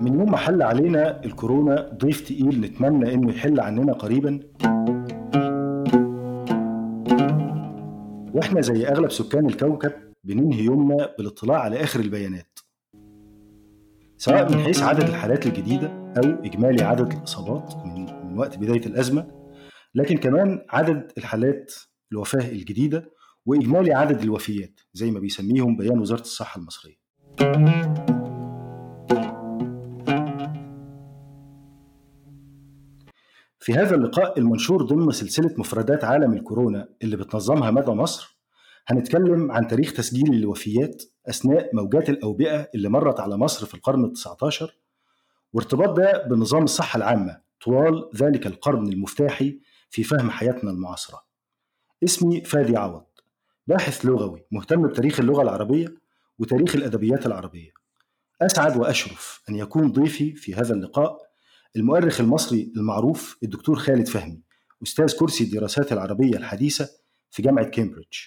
من يوم ما حل علينا الكورونا ضيف تقيل نتمنى إنه يحل عننا قريبا. وإحنا زي أغلب سكان الكوكب بننهي يومنا بالاطلاع على آخر البيانات. سواء من حيث عدد الحالات الجديدة أو إجمالي عدد الإصابات من, وقت بداية الأزمة لكن كمان عدد الحالات الوفاة الجديدة وإجمالي عدد الوفيات زي ما بيسميهم بيان وزارة الصحة المصرية. في هذا اللقاء المنشور ضمن سلسلة مفردات عالم الكورونا اللي بتنظمها مدى مصر هنتكلم عن تاريخ تسجيل الوفيات أثناء موجات الأوبئة اللي مرت على مصر في القرن التسعة عشر وارتباط ده بنظام الصحة العامة طوال ذلك القرن المفتاحي في فهم حياتنا المعاصرة. اسمي فادي عوض باحث لغوي مهتم بتاريخ اللغة العربية وتاريخ الأدبيات العربية. أسعد وأشرف أن يكون ضيفي في هذا اللقاء المؤرخ المصري المعروف الدكتور خالد فهمي أستاذ كرسي الدراسات العربية الحديثة في جامعة كامبريدج.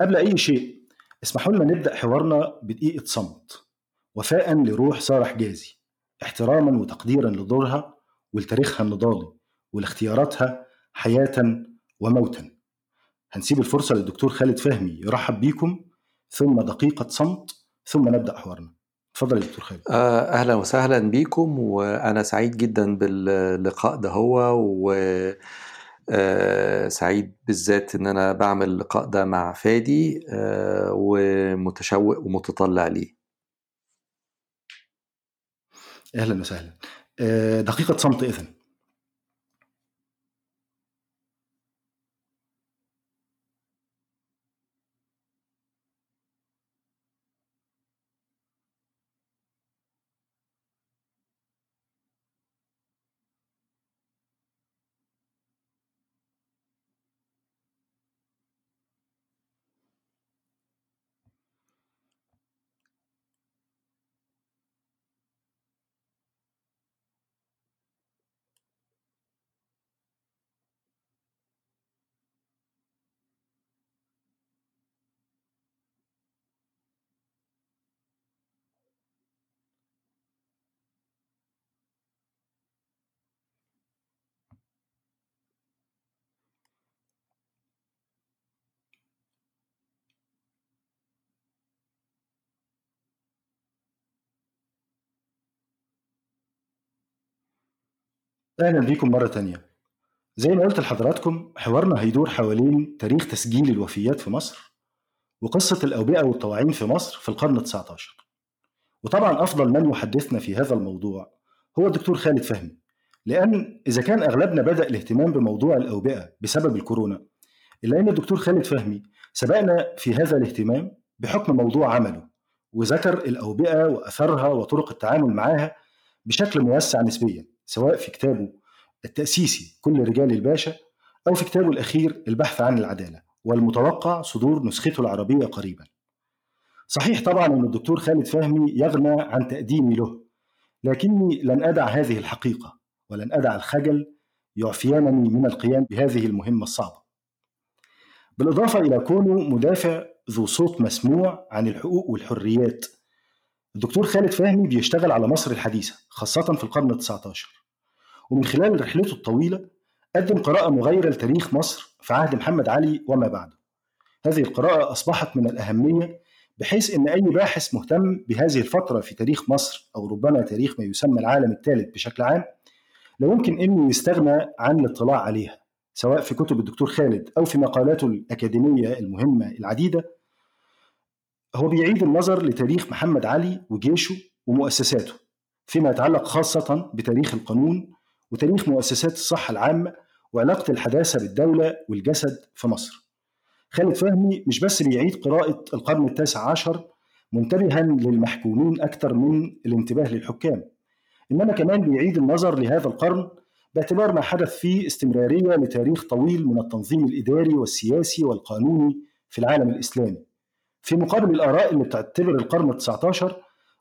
قبل أي شيء اسمحوا لنا نبدأ حوارنا بدقيقة صمت وفاء لروح سارة حجازي احتراما وتقديرا لدورها ولتاريخها النضالي ولاختياراتها حياة وموتا. هنسيب الفرصة للدكتور خالد فهمي يرحب بيكم ثم دقيقة صمت ثم نبدأ حوارنا. اتفضل يا دكتور خالد. آه، أهلا وسهلا بيكم وأنا سعيد جدا باللقاء ده هو و آه، سعيد بالذات إن أنا بعمل اللقاء ده مع فادي آه، ومتشوق ومتطلع ليه. أهلا وسهلا. دقيقة صمت إذن. أهلا بيكم مرة تانية. زي ما قلت لحضراتكم حوارنا هيدور حوالين تاريخ تسجيل الوفيات في مصر وقصة الأوبئة والطواعين في مصر في القرن التسعة عشر وطبعا أفضل من يحدثنا في هذا الموضوع هو الدكتور خالد فهمي لأن إذا كان أغلبنا بدأ الاهتمام بموضوع الأوبئة بسبب الكورونا إلا أن الدكتور خالد فهمي سبقنا في هذا الاهتمام بحكم موضوع عمله وذكر الأوبئة وأثرها وطرق التعامل معها بشكل موسع نسبيا. سواء في كتابه التأسيسي كل رجال الباشا أو في كتابه الأخير البحث عن العدالة والمتوقع صدور نسخته العربية قريبا. صحيح طبعا أن الدكتور خالد فهمي يغنى عن تقديمي له لكني لن أدع هذه الحقيقة ولن أدع الخجل يعفيانني من القيام بهذه المهمة الصعبة. بالإضافة إلى كونه مدافع ذو صوت مسموع عن الحقوق والحريات الدكتور خالد فهمي بيشتغل على مصر الحديثة خاصة في القرن التسعة عشر ومن خلال رحلته الطويلة قدم قراءة مغايرة لتاريخ مصر في عهد محمد علي وما بعده. هذه القراءة أصبحت من الأهمية بحيث أن أي باحث مهتم بهذه الفترة في تاريخ مصر أو ربما تاريخ ما يسمى العالم الثالث بشكل عام لا يمكن أنه يستغنى عن الاطلاع عليها سواء في كتب الدكتور خالد أو في مقالاته الأكاديمية المهمة العديدة هو بيعيد النظر لتاريخ محمد علي وجيشه ومؤسساته فيما يتعلق خاصة بتاريخ القانون وتاريخ مؤسسات الصحة العامة وعلاقة الحداثة بالدولة والجسد في مصر. خالد فهمي مش بس بيعيد قراءة القرن التاسع عشر منتبها للمحكومين أكثر من الانتباه للحكام إنما كمان بيعيد النظر لهذا القرن باعتبار ما حدث فيه استمرارية لتاريخ طويل من التنظيم الإداري والسياسي والقانوني في العالم الإسلامي. في مقابل الآراء اللي بتعتبر القرن التسعة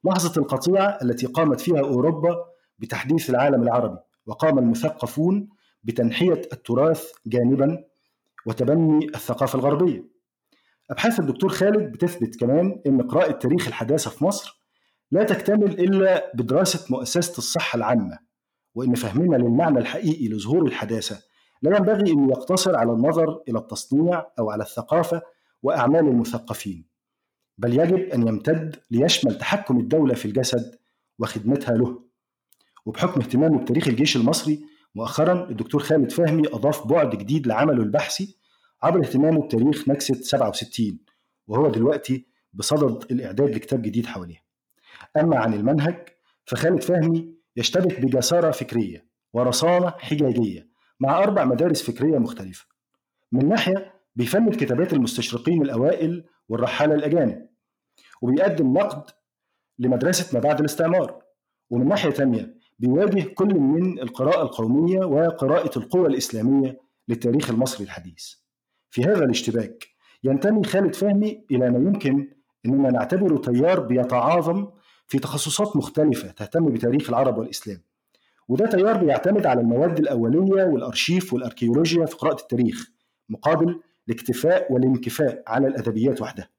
لحظة القطيعة التي قامت فيها أوروبا بتحديث العالم العربي وقام المثقفون بتنحية التراث جانبا وتبني الثقافة الغربية. أبحاث الدكتور خالد بتثبت كمان أن قراءة تاريخ الحداثة في مصر لا تكتمل إلا بدراسة مؤسسة الصحة العامة وإن فهمنا للمعنى الحقيقي لظهور الحداثة لا ينبغي أن يقتصر على النظر إلى التصنيع أو على الثقافة وأعمال المثقفين. بل يجب أن يمتد ليشمل تحكم الدولة في الجسد وخدمتها له. وبحكم اهتمامه بتاريخ الجيش المصري مؤخرا الدكتور خالد فهمي أضاف بعد جديد لعمله البحثي عبر اهتمامه بتاريخ نكسة 67 وهو دلوقتي بصدد الإعداد لكتاب جديد حواليها. أما عن المنهج فخالد فهمي يشتبك بجسارة فكرية ورصانة حجاجية مع أربع مدارس فكرية مختلفة. من ناحية بيفند كتابات المستشرقين الأوائل والرحالة الأجانب. وبيقدم نقد لمدرسة ما بعد الاستعمار. ومن ناحية تانية بيواجه كل من القراءة القومية وقراءة القوى الإسلامية للتاريخ المصري الحديث. في هذا الاشتباك ينتمي خالد فهمي إلى ما يمكن أننا نعتبره تيار بيتعاظم في تخصصات مختلفة تهتم بتاريخ العرب والإسلام. وده تيار بيعتمد على المواد الأولية والأرشيف والأركيولوجيا في قراءة التاريخ مقابل الاكتفاء والانكفاء على الأدبيات وحدها.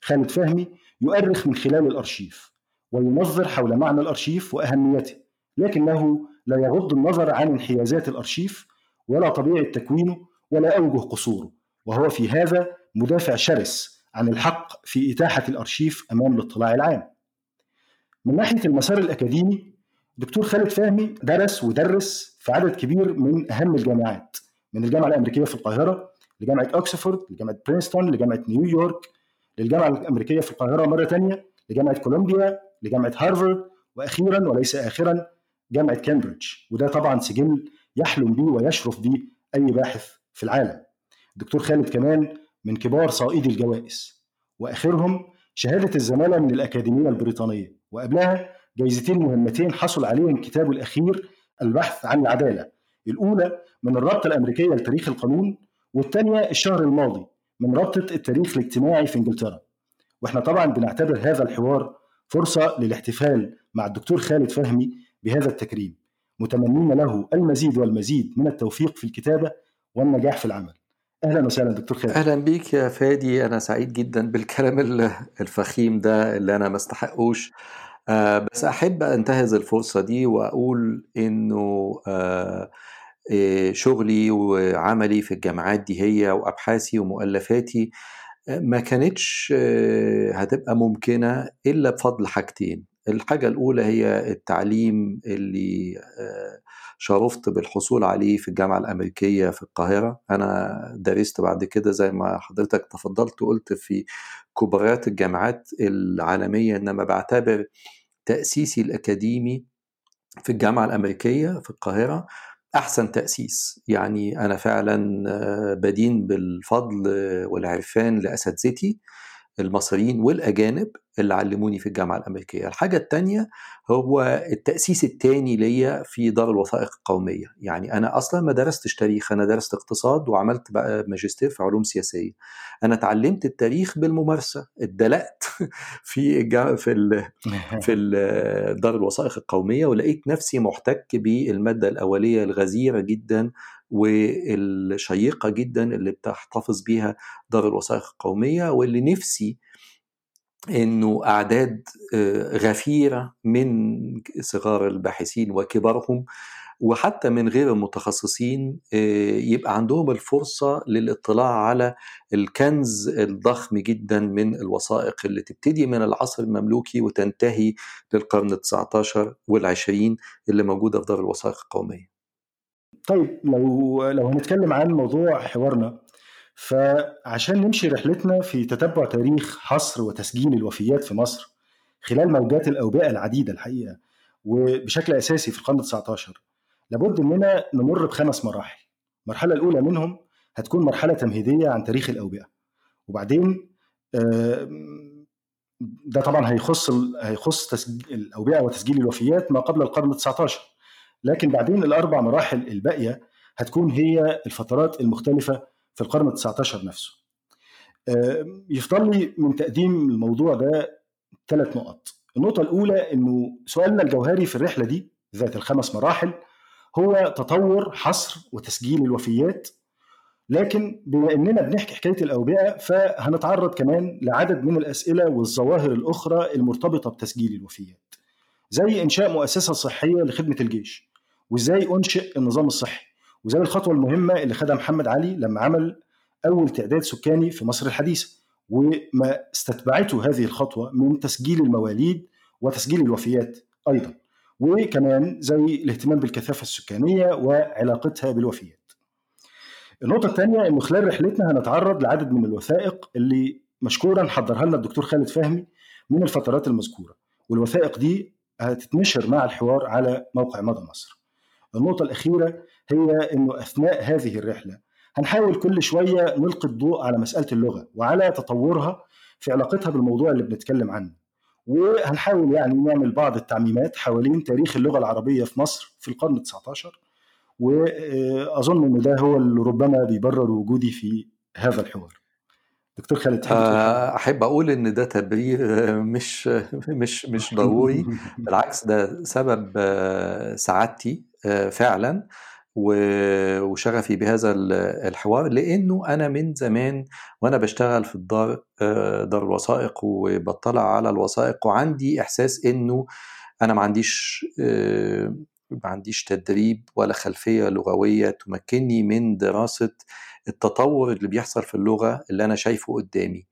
خالد فهمي يؤرخ من خلال الأرشيف وينظر حول معنى الأرشيف وأهميته لكنه لا يغض النظر عن انحيازات الأرشيف ولا طبيعة تكوينه ولا أوجه قصوره وهو في هذا مدافع شرس عن الحق في إتاحة الأرشيف أمام الاطلاع العام. من ناحية المسار الأكاديمي دكتور خالد فهمي درس ودرس في عدد كبير من أهم الجامعات من الجامعة الأمريكية في القاهرة لجامعة أكسفورد لجامعة برينستون لجامعة نيويورك للجامعة الأمريكية في القاهرة مرة تانية لجامعة كولومبيا لجامعة هارفارد وأخيرا وليس آخرا جامعة كامبريدج. وده طبعا سجل يحلم به ويشرف به أي باحث في العالم. الدكتور خالد كمان من كبار صائدي الجوائز. وآخرهم شهادة الزمالة من الأكاديمية البريطانية. وقبلها جايزتين مهمتين حصل عليهم كتابه الأخير البحث عن العدالة. الأولى من الرابطة الأمريكية لتاريخ القانون والثانية الشهر الماضي من رابطة التاريخ الاجتماعي في إنجلترا. وإحنا طبعا بنعتبر هذا الحوار فرصة للاحتفال مع الدكتور خالد فهمي بهذا التكريم. متمنين له المزيد والمزيد من التوفيق في الكتابة والنجاح في العمل. أهلا وسهلا دكتور خالد. أهلا بيك يا فادي. أنا سعيد جدا بالكلام الفخيم ده اللي أنا ما استحقوش. آه بس أحب أنتهز الفرصة دي وأقول إنه آه شغلي وعملي في الجامعات دي هي وأبحاثي ومؤلفاتي ما كانتش هتبقى ممكنة إلا بفضل حاجتين. الحاجة الأولى هي التعليم اللي شرفت بالحصول عليه في الجامعة الأمريكية في القاهرة. أنا درست بعد كده زي ما حضرتك تفضلت وقلت في كبريات الجامعات العالمية إنما بعتبر تأسيسي الأكاديمي في الجامعة الأمريكية في القاهرة أحسن تأسيس. يعني أنا فعلا بدين بالفضل والعرفان لأساتذتي المصريين والأجانب اللي علموني في الجامعة الأمريكية. الحاجة الثانية هو التأسيس الثاني ليا في دار الوثائق القومية. يعني أنا أصلا ما درستش تاريخ أنا درست اقتصاد وعملت بقى ماجستير في علوم سياسية. أنا اتعلمت التاريخ بالممارسة اتدلقت في الجا... في ال... في ال... دار الوثائق القومية ولقيت نفسي محتك بالمادة الأولية الغزيرة جدا والشيقة جدا اللي بتحتفظ بيها دار الوثائق القومية واللي نفسي إنه أعداد غفيرة من صغار الباحثين وكبارهم وحتى من غير المتخصصين يبقى عندهم الفرصة للاطلاع على الكنز الضخم جدا من الوثائق اللي تبتدي من العصر المملوكي وتنتهي للقرن ال 19 والعشرين اللي موجودة في دار الوثائق القومية. طيب لو لو هنتكلم عن موضوع حوارنا فعشان نمشي رحلتنا في تتبع تاريخ حصر وتسجيل الوفيات في مصر خلال موجات الأوبئة العديدة الحقيقة وبشكل أساسي في القرن 19 لابد إننا نمر بخمس مراحل. المرحلة الأولى منهم هتكون مرحلة تمهيدية عن تاريخ الأوبئة. وبعدين ده طبعا هيخص هيخص الأوبئة وتسجيل الوفيات ما قبل القرن 19 لكن بعدين الأربع مراحل الباقية هتكون هي الفترات المختلفة في القرن ال19 نفسه. يفضل لي من تقديم الموضوع ده ثلاث نقط. النقطة الأولى أنه سؤالنا الجوهري في الرحلة دي ذات الخمس مراحل هو تطور حصر وتسجيل الوفيات. لكن بما إننا بنحكي حكاية الأوبئة فهنتعرض كمان لعدد من الأسئلة والظواهر الأخرى المرتبطة بتسجيل الوفيات. زي إنشاء مؤسسة صحية لخدمة الجيش وإزاي أنشئ النظام الصحي. وزي الخطوة المهمة اللي خدها محمد علي لما عمل أول تعداد سكاني في مصر الحديثه وما استتبعته هذه الخطوة من تسجيل المواليد وتسجيل الوفيات أيضا وكمان زي الاهتمام بالكثافة السكانية وعلاقتها بالوفيات. النقطة الثانية إنه خلال رحلتنا هنتعرض لعدد من الوثائق اللي مشكورا حضرها لنا الدكتور خالد فهمي من الفترات المذكورة والوثائق دي هتتنشر مع الحوار على موقع مدى مصر. النقطة الأخيرة هي إنه أثناء هذه الرحلة هنحاول كل شوية نلقي الضوء على مسألة اللغة وعلى تطورها في علاقتها بالموضوع اللي بنتكلم عنه. وهنحاول يعني نعمل بعض التعميمات حوالين تاريخ اللغة العربية في مصر في القرن ال19 وأظن إن ده هو اللي ربما بيبرر وجودي في هذا الحوار. دكتور خالد أحب أقول إن ده تبرير مش مش مش ضروري بالعكس ده سبب سعادتي فعلا وشغفي بهذا الحوار لأنه أنا من زمان وأنا بشتغل في الدار دار الوثائق وبطلع على الوثائق وعندي إحساس إنه أنا ما عنديش ما عنديش تدريب ولا خلفية لغوية تمكنني من دراسة التطور اللي بيحصل في اللغة اللي أنا شايفه قدامي.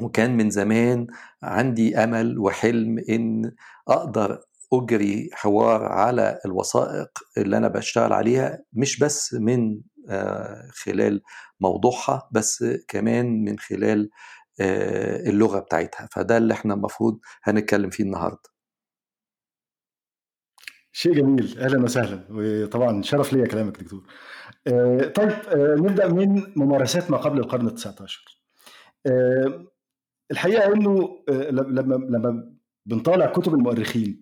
وكان من زمان عندي أمل وحلم إن أقدر أجري حوار على الوثائق اللي أنا بشتغل عليها مش بس من خلال موضوعها بس كمان من خلال اللغة بتاعتها. فده اللي إحنا المفروض هنتكلم فيه النهارده. شيء جميل. أهلا وسهلا. وطبعا شرف ليا كلامك دكتور. طيب نبدأ من ممارسات ما قبل القرن ال 19 الحقيقة إنه لما لما بنطالع كتب المؤرخين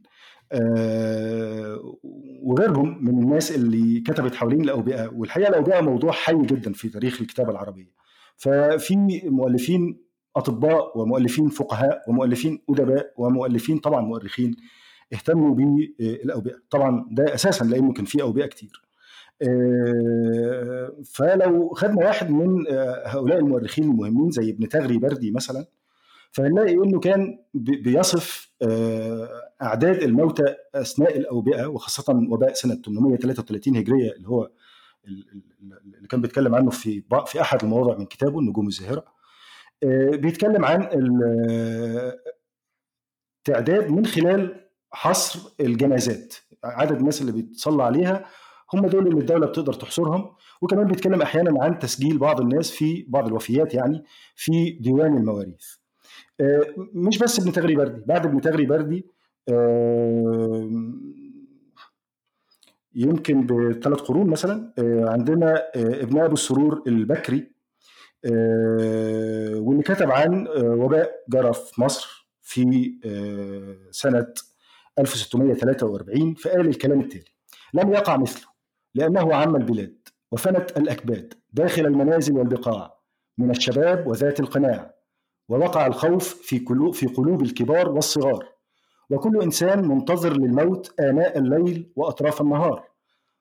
وغيرهم من الناس اللي كتبت حوالين الأوبئة. والحقيقة الأوبئة موضوع حي جدا في تاريخ الكتابة العربية. ففي مؤلفين أطباء ومؤلفين فقهاء ومؤلفين أدباء ومؤلفين طبعا مؤرخين اهتموا بالأوبئة. طبعا ده أساسا لأنه كان في أوبئة كتير. فلو خدنا واحد من هؤلاء المؤرخين المهمين زي ابن تغري بردي مثلا فهنلاقي إنه كان بيصف أعداد الموتى أثناء الأوبئة وخاصة وباء سنة 833 هجرية اللي هو اللي كان بيتكلم عنه في في أحد المواضع من كتابه النجوم الزاهرة. بيتكلم عن التعداد من خلال حصر الجنازات. عدد الناس اللي بيتصلى عليها هم دول اللي الدولة بتقدر تحصرهم. وكمان بيتكلم أحيانا عن تسجيل بعض الناس في بعض الوفيات يعني في ديوان المواريث. مش بس ابن تغري بردي بعد ابن تغري بردي يمكن بثلاث قرون مثلا عندنا ابن ابو السرور البكري واللي كتب عن وباء جرى في مصر في سنة 1643 فقال الكلام التالي لم يقع مثله لأنه عم البلاد وفنت الأكباد داخل المنازل والبقاع من الشباب وذات القناع ووقع الخوف في في قلوب الكبار والصغار وكل إنسان منتظر للموت آناء الليل وأطراف النهار.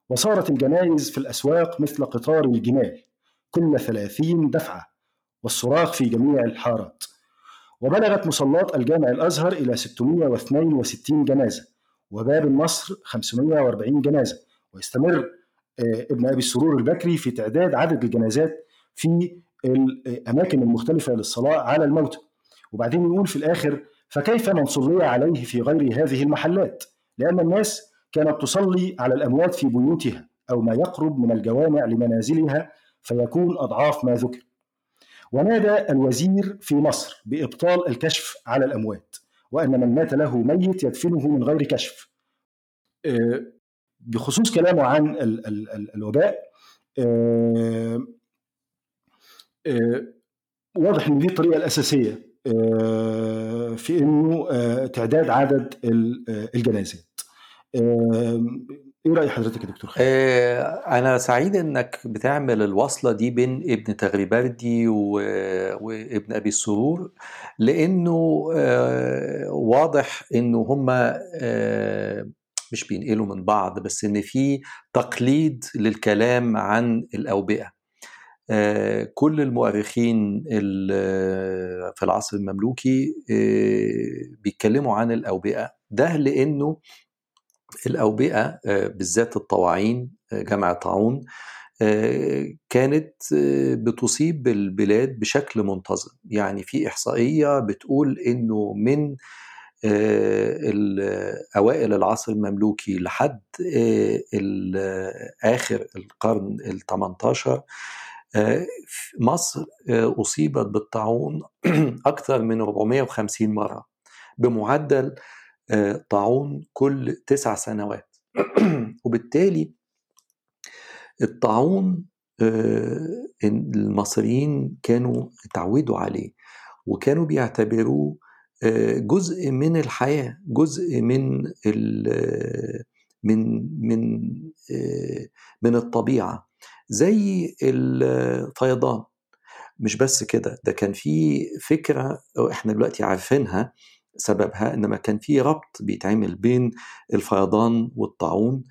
وصارت الجنايز في الأسواق مثل قطار الجمال كل ثلاثين دفعة والصراخ في جميع الحارات. وبلغت مصلات الجامع الأزهر إلى 662 جنازة وباب النصر 540 جنازة. ويستمر ابن أبي السرور البكري في تعداد عدد الجنازات في الاماكن المختلفه للصلاة على الموتى وبعدين يقول في الآخر فكيف من صلي عليه في غير هذه المحلات؟ لأن الناس كانت تصلي على الأموات في بيوتها أو ما يقرب من الجوامع لمنازلها فيكون أضعاف ما ذكر. ونادى الوزير في مصر بإبطال الكشف على الأموات وأن من مات له ميت يدفنه من غير كشف. بخصوص كلامه عن ال ال ال الوباء واضح إن دي الطريقة الأساسية. في إنه تعداد عدد الجنازات إيه رأي حضرتك يا دكتور خالد؟ أنا سعيد إنك بتعمل الوصلة دي بين ابن تغريبردي وابن أبي السرور لإنه واضح إنه هما مش بينقلوا من بعض بس إن في تقليد للكلام عن الأوبئة كل المؤرخين في العصر المملوكي بيتكلموا عن الأوبئة. ده لأنه الأوبئة بالذات الطواعين جمع طاعون كانت بتصيب البلاد بشكل منتظم. يعني في إحصائية بتقول إنه من أوائل العصر المملوكي لحد آخر القرن ال 18 مصر أصيبت بالطاعون أكثر من 450 مرة. بمعدل طاعون كل تسع سنوات. وبالتالي الطاعون المصريين كانوا اتعودوا عليه وكانوا بيعتبروه جزء من الحياة جزء من من من من الطبيعة. زي الفيضان. مش بس كده ده كان في فكرة إحنا دلوقتي عارفينها سببها إنما كان في ربط بيتعمل بين الفيضان والطاعون.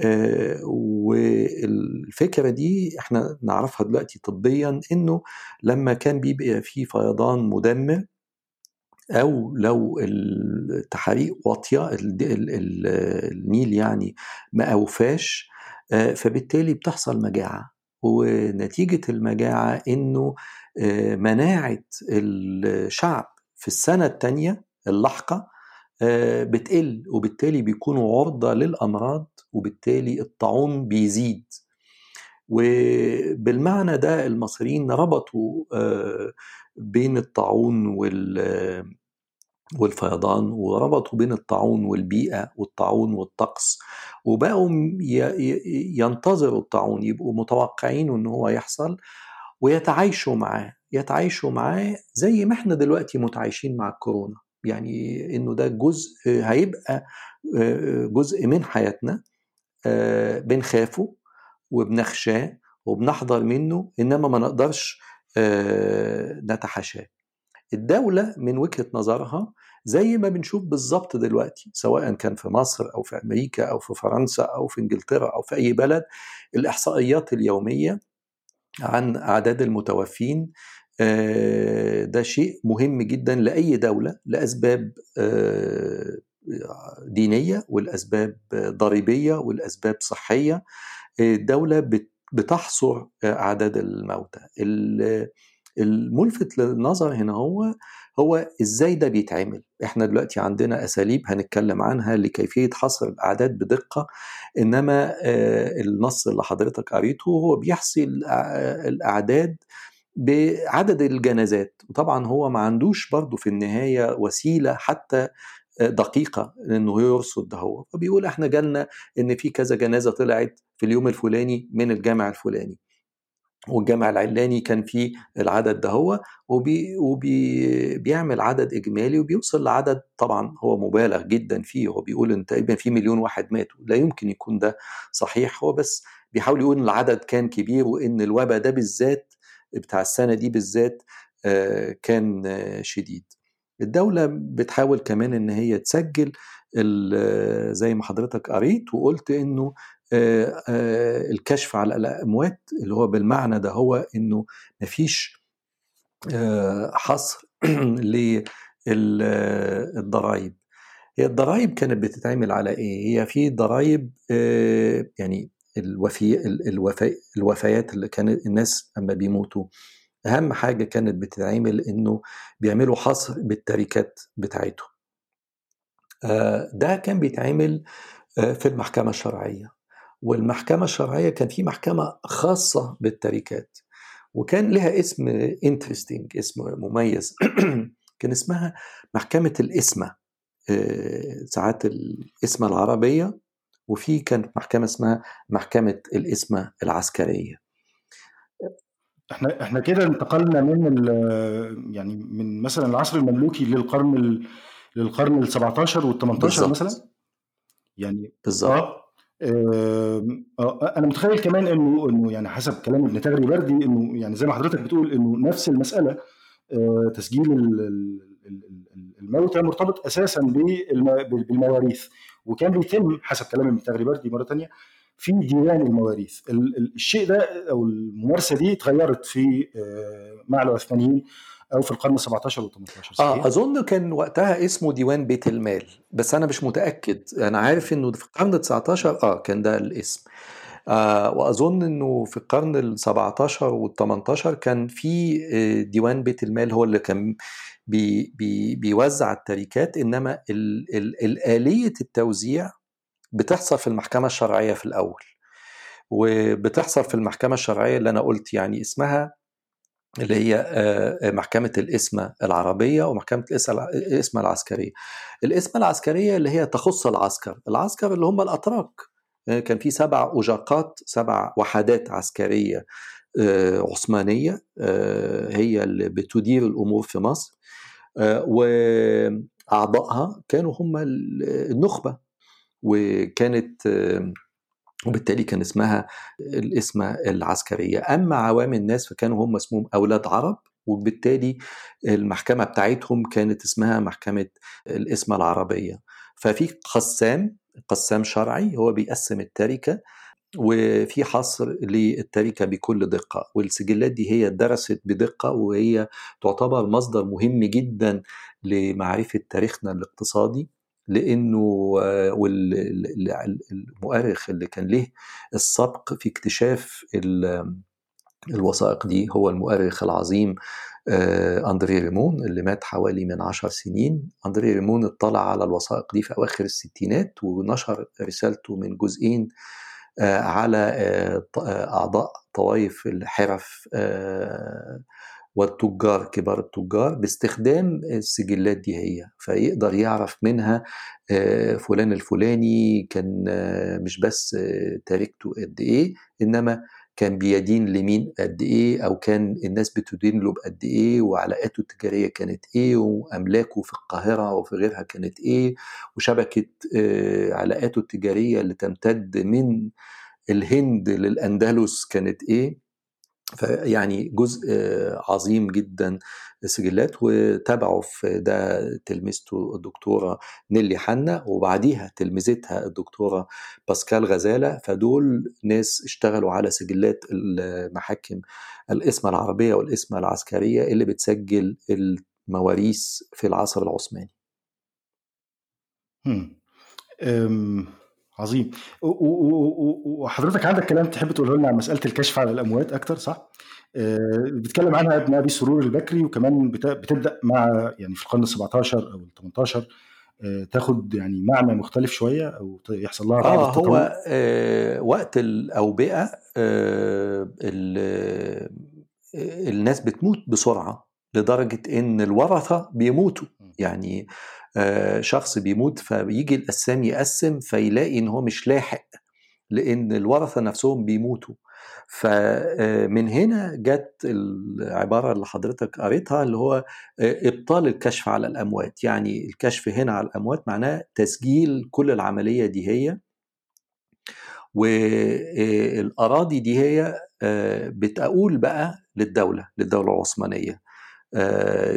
آه والفكرة دي إحنا نعرفها دلوقتي طبيا إنه لما كان بيبقى في فيضان مدمر أو لو التحاريق واطية النيل يعني ما أوفاش فبالتالي بتحصل مجاعة ونتيجة المجاعة إنه آه مناعة الشعب في السنة الثانية اللاحقة بتقل وبالتالي بيكونوا عرضة للأمراض وبالتالي الطاعون بيزيد. وبالمعنى ده المصريين ربطوا بين الطاعون والفيضان وربطوا بين الطاعون والبيئة والطاعون والطقس. وبقوا ينتظروا الطاعون يبقوا متوقعين إن هو يحصل ويتعايشوا معاه. يتعايشوا معاه زي ما إحنا دلوقتي متعايشين مع الكورونا. يعني إنه ده جزء هيبقى جزء من حياتنا بنخافه وبنخشاه وبنحذر منه إنما ما نقدرش نتحاشاه. الدولة من وجهة نظرها زي ما بنشوف بالظبط دلوقتي سواء كان في مصر أو في أمريكا أو في فرنسا أو في إنجلترا أو في أي بلد الإحصائيات اليومية عن أعداد المتوفين ده شيء مهم جدا لأي دولة لأسباب دينية والأسباب ضريبية والأسباب صحية. الدولة بتحصر أعداد الموتى. الملفت للنظر هنا هو هو إزاي ده بيتعمل؟ إحنا دلوقتي عندنا أساليب هنتكلم عنها لكيفية حصر الأعداد بدقة إنما النص اللي حضرتك قريته هو بيحصي الأعداد بعدد الجنازات. وطبعا هو ما عندوش برضه في النهاية وسيلة حتى دقيقة إنه يرصد ده هو. فبيقول إحنا جالنا إن في كذا جنازة طلعت في اليوم الفلاني من الجامع الفلاني. والجامع العلاني كان فيه العدد ده هو وبي وبيعمل عدد إجمالي وبيوصل لعدد طبعا هو مبالغ جدا فيه هو بيقول إن تقريبا في مليون واحد ماتوا لا يمكن يكون ده صحيح هو بس بيحاول يقول إن العدد كان كبير وإن الوباء ده بالذات بتاع السنة دي بالذات كان شديد. الدولة بتحاول كمان إن هي تسجل زي ما حضرتك قريت وقلت إنه الكشف على الأموات اللي هو بالمعنى ده هو إنه مفيش حصر للضرائب هي الضرائب كانت بتتعمل على إيه؟ هي في ضرائب يعني الوفي الوفي الوفيات اللي كانت الناس أما بيموتوا. أهم حاجة كانت بتتعمل إنه بيعملوا حصر بالتركات بتاعتهم. ده كان بيتعمل في المحكمة الشرعية والمحكمة الشرعية كان في محكمة خاصة بالتركات وكان لها اسم انترستنج اسم مميز كان اسمها محكمة الإسمة ساعات الإسمة العربية وفي كانت محكمة اسمها محكمة الإسمة العسكرية إحنا إحنا كده انتقلنا من يعني من مثلا العصر المملوكي للقرن. للقرن ال 17 وال 18 مثلا؟ يعني بالظبط. آه. أنا متخيل كمان إنه إنه يعني حسب كلام ابن تغري بردي إنه يعني زي ما حضرتك بتقول إنه نفس المسألة آه تسجيل الموتى مرتبط أساسا بالمواريث. وكان بيتم حسب كلام ابن تغري بردي مرة ثانية في ديوان المواريث. الشيء ده أو الممارسة دي اتغيرت في مع العثمانيين أو في القرن 17 و 18 آه أظن كان وقتها اسمه ديوان بيت المال بس أنا مش متأكد. أنا عارف إنه في القرن 19 آه كان ده الاسم. آه وأظن إنه في القرن ال 17 وال 18 كان في ديوان بيت المال هو اللي كان بي بي بيوزع التركات إنما ال ال الاليه التوزيع بتحصل في المحكمة الشرعية في الأول. وبتحصل في المحكمة الشرعية اللي أنا قلت يعني اسمها اللي هي محكمة الإسمة العربية ومحكمة الإسمة العسكرية. الإسمة العسكرية اللي هي تخص العسكر العسكر اللي هم الأتراك. كان في سبع أجاقات سبع وحدات عسكرية عثمانية هي اللي بتدير الأمور في مصر. وأعضائها كانوا هم النخبة. وكانت وبالتالي كان اسمها الاسمة العسكرية. أما عوام الناس فكانوا هم اسمهم أولاد عرب وبالتالي المحكمة بتاعتهم كانت اسمها محكمة الاسمة العربية. ففي قسام قسام شرعي هو بيقسم التركة وفي حصر للتركة بكل دقة. والسجلات دي هي درست بدقة وهي تعتبر مصدر مهم جدا لمعرفة تاريخنا الاقتصادي. لأنه والمؤرخ اللي كان له السبق في اكتشاف الوثائق دي هو المؤرخ العظيم أندري ريمون اللي مات حوالي من عشر سنين. أندري ريمون اطلع على الوثائق دي في أواخر الستينات ونشر رسالته من جزئين على أعضاء طوائف الحرف والتجار كبار التجار باستخدام السجلات دي هي. فيقدر يعرف منها فلان الفلاني كان مش بس تاركته قد إيه إنما كان بيدين لمين قد إيه أو كان الناس بتدين له بقد إيه وعلاقاته التجارية كانت إيه وأملاكه في القاهرة وفي غيرها كانت إيه وشبكة علاقاته التجارية اللي تمتد من الهند للأندلس كانت إيه. فيعني جزء عظيم جدا سجلات وتابعوا في ده تلميذته الدكتورة نيلي حنا وبعديها تلميذتها الدكتورة باسكال غزالة فدول ناس اشتغلوا على سجلات المحاكم الاسمة العربية والاسمة العسكرية اللي بتسجل المواريث في العصر العثماني. عظيم. وحضرتك عندك كلام تحب تقوله لنا عن مسألة الكشف على الأموات أكتر صح؟ بيتكلم عنها ابن أبي سرور البكري وكمان بتبدأ مع يعني في القرن ال 17 أو ال 18 تاخد يعني معنى مختلف شوية أو يحصل لها آه هو آه وقت الأوبئة آه الناس بتموت بسرعة لدرجة إن الورثة بيموتوا. يعني آه شخص بيموت فبيجي القسام يقسم فيلاقي إن هو مش لاحق لإن الورثة نفسهم بيموتوا. فمن هنا جت العبارة اللي حضرتك قريتها اللي هو إبطال الكشف على الأموات. يعني الكشف هنا على الأموات معناه تسجيل كل العملية دي هي والاراضي دي هي بتقول بقى للدولة للدولة العثمانية.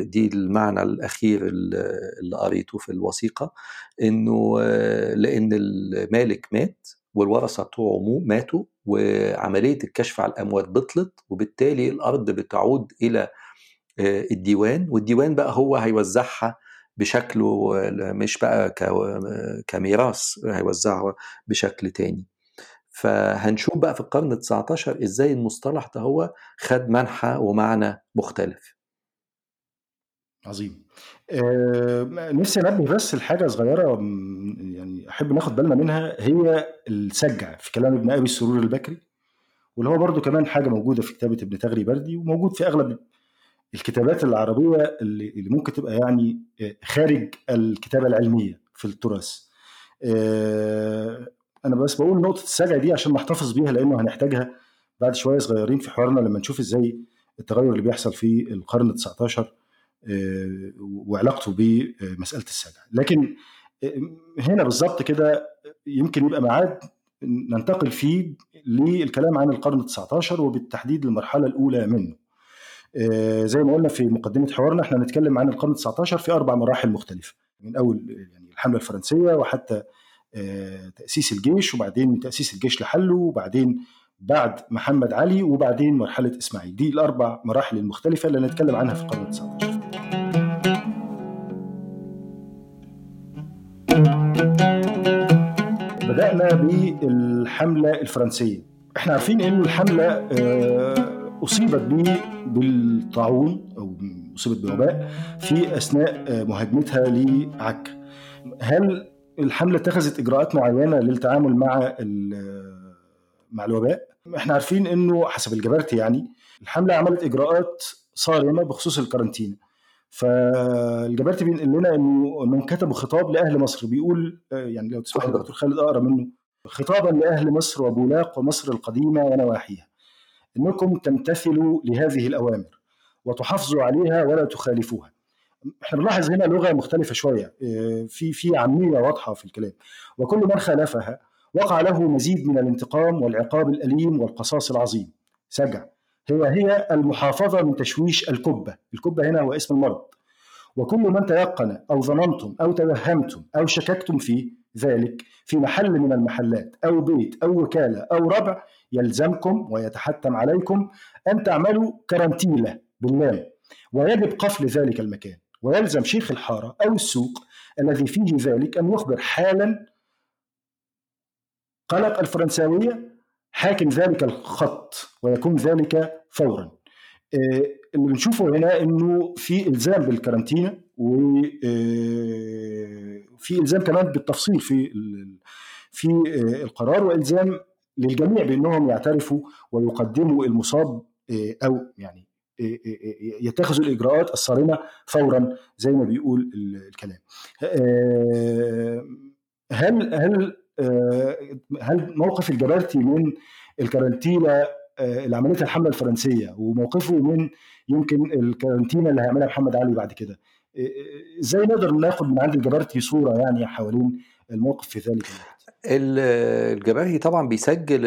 دي المعنى الأخير اللي قريته في الوثيقة إنه لأن المالك مات والورثة بتوعه ماتوا وعملية الكشف على الأموات بطلت وبالتالي الأرض بتعود إلى الديوان والديوان بقى هو هيوزعها بشكله مش بقى كميراث هيوزعها بشكل تاني. فهنشوف بقى في القرن ال 19 إزاي المصطلح ده هو خد منحى ومعنى مختلف. عظيم. آه نفسي انبه بس الحاجة صغيرة يعني أحب ناخد بالنا منها هي السجع في كلام ابن أبي السرور البكري واللي هو برضو كمان حاجة موجودة في كتابة ابن تغري بردي وموجود في أغلب الكتابات العربية اللي, اللي ممكن تبقى يعني خارج الكتابة العلمية في التراث. آه أنا بس بقول نقطة السجع دي عشان نحتفظ بيها لأنه هنحتاجها بعد شوية صغيرين في حوارنا لما نشوف إزاي التغير اللي بيحصل في القرن ال 19 وعلاقته بمسألة السجع. لكن هنا بالظبط كده يمكن يبقى ميعاد ننتقل فيه للكلام عن القرن ال 19 وبالتحديد المرحلة الأولى منه. زي ما قلنا في مقدمة حوارنا إحنا هنتكلم عن القرن ال 19 في أربع مراحل مختلفة. من أول يعني الحملة الفرنسية وحتى تأسيس الجيش وبعدين من تأسيس الجيش لحله وبعدين بعد محمد علي وبعدين مرحلة إسماعيل. دي الأربع مراحل المختلفة اللي نتكلم عنها في القرن 19 بدأنا بالحملة الفرنسية. إحنا عارفين إن الحملة أصيبت بالطاعون أو أصيبت بوباء في أثناء مهاجمتها لعكا هل الحملة اتخذت إجراءات معينة للتعامل مع مع الوباء؟ إحنا عارفين إنه حسب الجبرتي يعني الحملة عملت إجراءات صارمة بخصوص الكارنتينا فالجبرتي بينقل لنا إنه انهم كتبوا خطاب لأهل مصر بيقول يعني لو تسمح لي دكتور خالد اقرا منه خطابا لأهل مصر وبولاق ومصر القديمة ونواحيها إنكم تمتثلوا لهذه الأوامر وتحافظوا عليها ولا تخالفوها. إحنا بنلاحظ هنا لغة مختلفة شوية في في عامية واضحة في الكلام وكل من خالفها وقع له مزيد من الانتقام والعقاب الأليم والقصاص العظيم. سجع هي هي المحافظة من تشويش الكبة. الكبة هنا هو اسم المرض. وكل من تيقن أو ظننتم أو توهمتم أو شككتم في ذلك في محل من المحلات أو بيت أو وكالة أو ربع يلزمكم ويتحتم عليكم أن تعملوا كرنتيلة باللام ويجب قفل ذلك المكان. ويلزم شيخ الحارة أو السوق الذي فيه ذلك أن يخبر حالا قلق الفرنساوية حاكم ذلك الخط ويكون ذلك فورا اللي بنشوفه هنا إنه في إلزام بالكارانتينا وفي إلزام كمان بالتفصيل في في القرار وإلزام للجميع بأنهم يعترفوا ويقدموا المصاب أو يعني يتخذوا الإجراءات الصارمة فورا زي ما بيقول الكلام. هل هل هل موقف الجبرتي من الكارنتينا اللي عملتها الحملة الفرنسية وموقفه من يمكن الكارنتينا اللي هيعملها محمد علي بعد كده إزاي نقدر ناخد من عند الجبرتي صورة يعني حوالين الموقف في ذلك الجبرتي طبعا بيسجل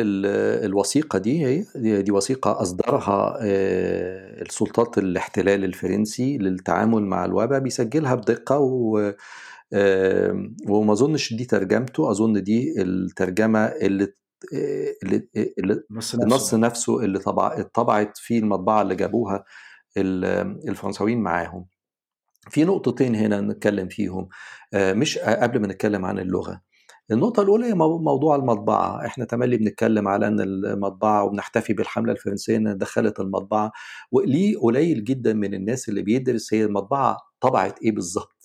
الوثيقة دي دي وثيقة أصدرها السلطات الاحتلال الفرنسي للتعامل مع الوباء بيسجلها بدقة و وما أظنش دي ترجمته أظن دي الترجمة اللي اللي, اللي النص نفسه. اللي طبع اتطبعت في المطبعة اللي جابوها الفرنساويين معاهم. في نقطتين هنا نتكلم فيهم مش قبل ما نتكلم عن اللغة. النقطة الأولى هي موضوع المطبعة، إحنا تملي بنتكلم على أن المطبعة وبنحتفي بالحملة الفرنسية أنها دخلت المطبعة، وليه قليل جدا من الناس اللي بيدرس هي المطبعة طبعت إيه بالظبط.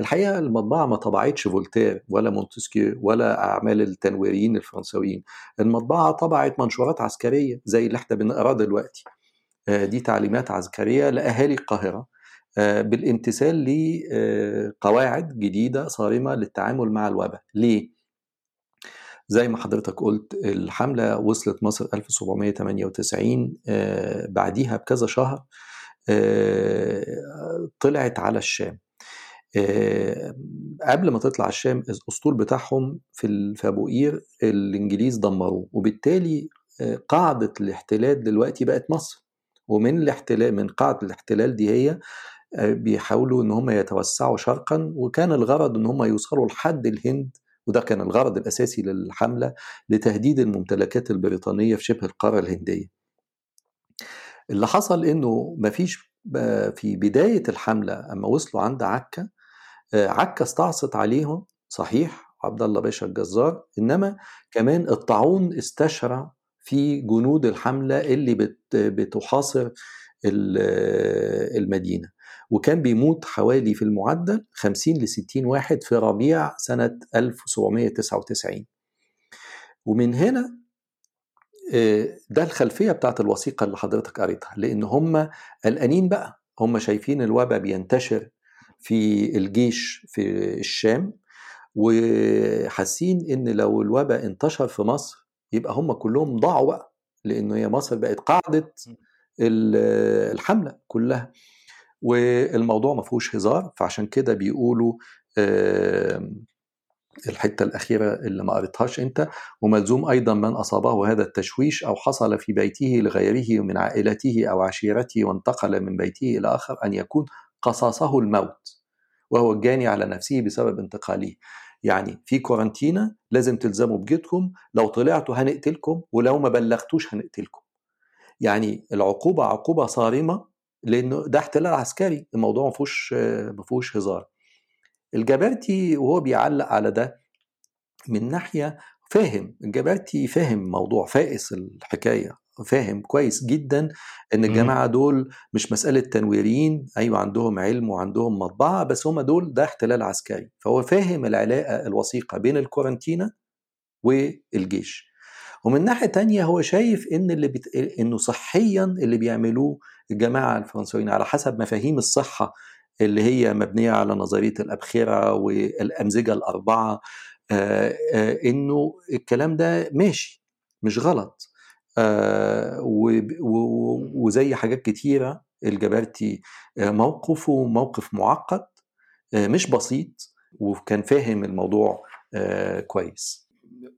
الحقيقة المطبعة ما طبعتش فولتير ولا مونتسكيو ولا أعمال التنويريين الفرنساويين المطبعة طبعت منشورات عسكرية زي اللي إحنا بنقراه دلوقتي. دي تعليمات عسكرية لأهالي القاهرة بالامتثال لقواعد جديدة صارمة للتعامل مع الوباء. ليه؟ زي ما حضرتك قلت الحملة وصلت مصر 1798 بعديها بكذا شهر طلعت على الشام. قبل ما تطلع الشام الأسطول بتاعهم في في أبو قير الإنجليز دمروه وبالتالي قاعدة الاحتلال دلوقتي بقت مصر ومن الاحتلال من قاعدة الاحتلال دي هي بيحاولوا إن هم يتوسعوا شرقا وكان الغرض إن هم يوصلوا لحد الهند وده كان الغرض الأساسي للحملة لتهديد الممتلكات البريطانية في شبه القارة الهندية. اللي حصل إنه مفيش في بداية الحملة أما وصلوا عند عكا عكا استعصت عليهم صحيح عبد الله باشا الجزار إنما كمان الطاعون استشرى في جنود الحملة اللي بت بتحاصر المدينة. وكان بيموت حوالي في المعدل 50 ل 60 واحد في ربيع سنة 1799 ومن هنا ده الخلفية بتاعت الوثيقة اللي حضرتك قريتها لأن هم قلقانين بقى هم شايفين الوباء بينتشر في الجيش في الشام وحاسين إن لو الوباء انتشر في مصر يبقى هم كلهم ضاعوا بقى لأنه هي مصر بقت قاعدة الحملة كلها. والموضوع ما فيهوش هزار فعشان كده بيقولوا الحتة الأخيرة اللي ما قريتهاش أنت وملزوم أيضا من أصابه هذا التشويش أو حصل في بيته لغيره من عائلته أو عشيرته وانتقل من بيته إلى آخر أن يكون قصاصه الموت وهو الجاني على نفسه بسبب انتقاله يعني في كورنتينا لازم تلزموا بجيتكم لو طلعتوا هنقتلكم ولو ما بلغتوش هنقتلكم. يعني العقوبة عقوبة صارمة لأنه ده احتلال عسكري الموضوع ما فيهوش ما فيهوش هزار. الجبرتي وهو بيعلق على ده من ناحية فاهم الجبرتي فاهم موضوع فائس الحكاية. فاهم كويس جدا إن الجماعة دول مش مسألة تنويريين أيوه عندهم علم وعندهم مطبعة بس هم دول ده احتلال عسكري. فهو فاهم العلاقة الوثيقة بين الكورنتينا والجيش. ومن ناحية تانية هو شايف إن اللي بت... إنه صحيا اللي بيعملوه الجماعة الفرنسيين على حسب مفاهيم الصحة اللي هي مبنية على نظرية الأبخرة والأمزجة الأربعة آآ آآ إنه الكلام ده ماشي مش غلط. وزي حاجات كتيرة الجبرتي موقفه موقف معقد آه مش بسيط وكان فاهم الموضوع آه كويس.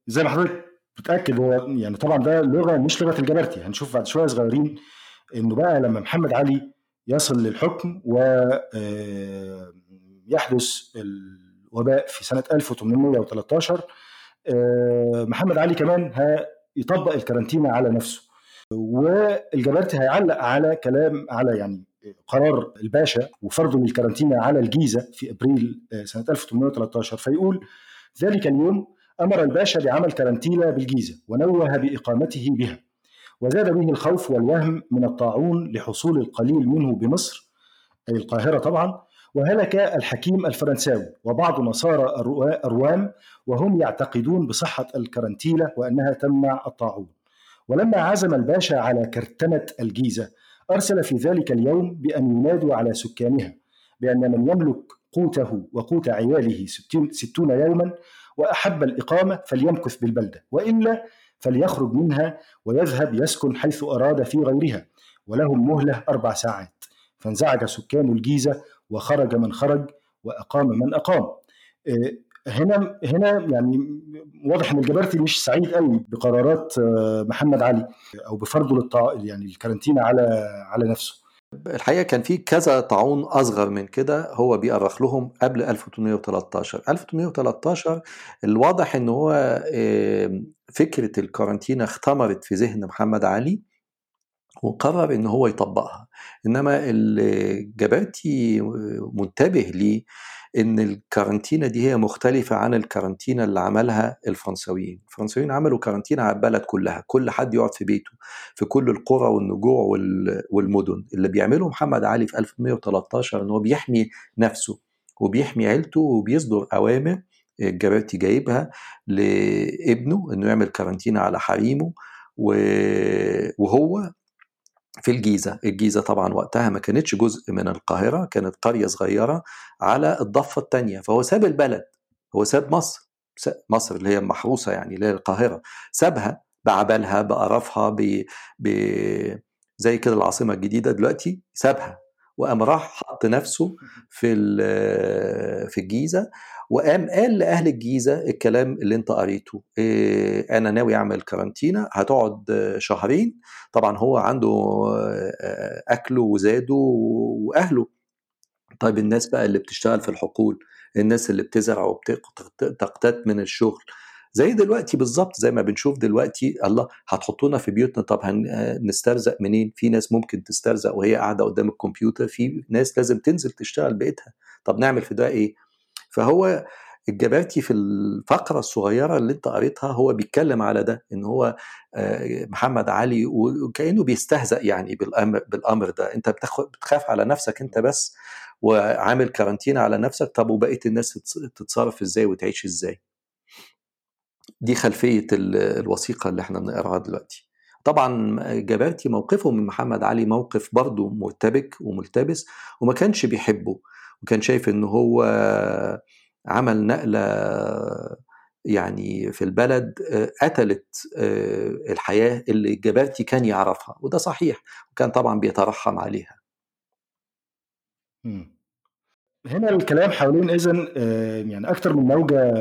زي ما حضرتك بتأكد هو يعني طبعا ده لغة مش لغة الجبرتي هنشوف بعد شوية صغيرين إنه بقى لما محمد علي يصل للحكم ويحدث الوباء في سنة 1813 محمد علي كمان يطبق الكارانتينا على نفسه. والجبرتي هيعلق على كلام على يعني قرار الباشا وفرضه للكارانتينا على الجيزة في أبريل سنة 1813 فيقول ذلك اليوم أمر الباشا بعمل كارانتينا بالجيزة ونوه بإقامته بها وزاد به الخوف والوهم من الطاعون لحصول القليل منه بمصر أي القاهرة طبعا وهلك الحكيم الفرنساوي وبعض نصارى أروام وهم يعتقدون بصحة الكرنتيلة وأنها تمنع الطاعون. ولما عزم الباشا على كرتنة الجيزة أرسل في ذلك اليوم بأن ينادوا على سكانها بأن من يملك قوته وقوت عياله ستون يوما وأحب الإقامة فليمكث بالبلدة وإلا فليخرج منها ويذهب يسكن حيث أراد في غيرها ولهم مهلة أربع ساعات. فانزعج سكان الجيزة وخرج من خرج وأقام من أقام. هنا هنا يعني واضح إن الجبرتي مش سعيد قوي بقرارات محمد علي أو بفرضه للطع... يعني الكارانتينا على على نفسه. الحقيقة كان في كذا طاعون أصغر من كده هو بيأرخ لهم قبل 1813 1813 الواضح إن هو فكرة الكارانتينا اختمرت في ذهن محمد علي. وقرر إن هو يطبقها. إنما الجبرتي منتبه ليه إن الكارنتينا دي هي مختلفة عن الكارنتينا اللي عملها الفرنساويين. الفرنساويين عملوا كارنتينا على البلد كلها كل حد يقعد في بيته في كل القرى والنجوع والمدن. اللي بيعمله محمد علي في 1813 إن هو بيحمي نفسه وبيحمي عيلته وبيصدر أوامر الجبرتي جايبها لابنه إنه يعمل كارنتينا على حريمه وهو في الجيزة. الجيزة طبعا وقتها ما كانتش جزء من القاهرة كانت قرية صغيرة على الضفة التانية فهو ساب البلد. هو ساب مصر. مصر اللي هي محروسة يعني اللي هي القاهرة. سابها بعبالها بقرفها ب... ب... زي كده العاصمة الجديدة دلوقتي سابها. وقام راح حط نفسه في في الجيزة وقام قال لأهل الجيزة الكلام اللي أنت قريته إيه أنا ناوي أعمل كارانتينا هتقعد شهرين طبعا هو عنده أكله وزاده وأهله. طيب الناس بقى اللي بتشتغل في الحقول الناس اللي بتزرع وبتقتات من الشغل زي دلوقتي بالظبط زي ما بنشوف دلوقتي الله هتحطونا في بيوتنا طب هنسترزق منين؟ في ناس ممكن تسترزق وهي قاعدة قدام الكمبيوتر في ناس لازم تنزل تشتغل بيتها. طب نعمل في ده إيه؟ فهو الجبرتي في الفقرة الصغيرة اللي أنت قريتها هو بيتكلم على ده إن هو محمد علي وكأنه بيستهزأ يعني بالأمر, بالأمر ده. أنت بتخاف على نفسك أنت بس وعامل كارانتينا على نفسك طب وبقية الناس تتصرف إزاي وتعيش إزاي؟ دي خلفية الوثيقة اللي إحنا بنقراها دلوقتي. طبعا جبرتي موقفه من محمد علي موقف برضه مرتبك وملتبس وما كانش بيحبه وكان شايف إن هو عمل نقلة يعني في البلد قتلت الحياة اللي جبرتي كان يعرفها وده صحيح وكان طبعا بيترحم عليها. هنا الكلام حوالين اذا يعني أكثر من موجة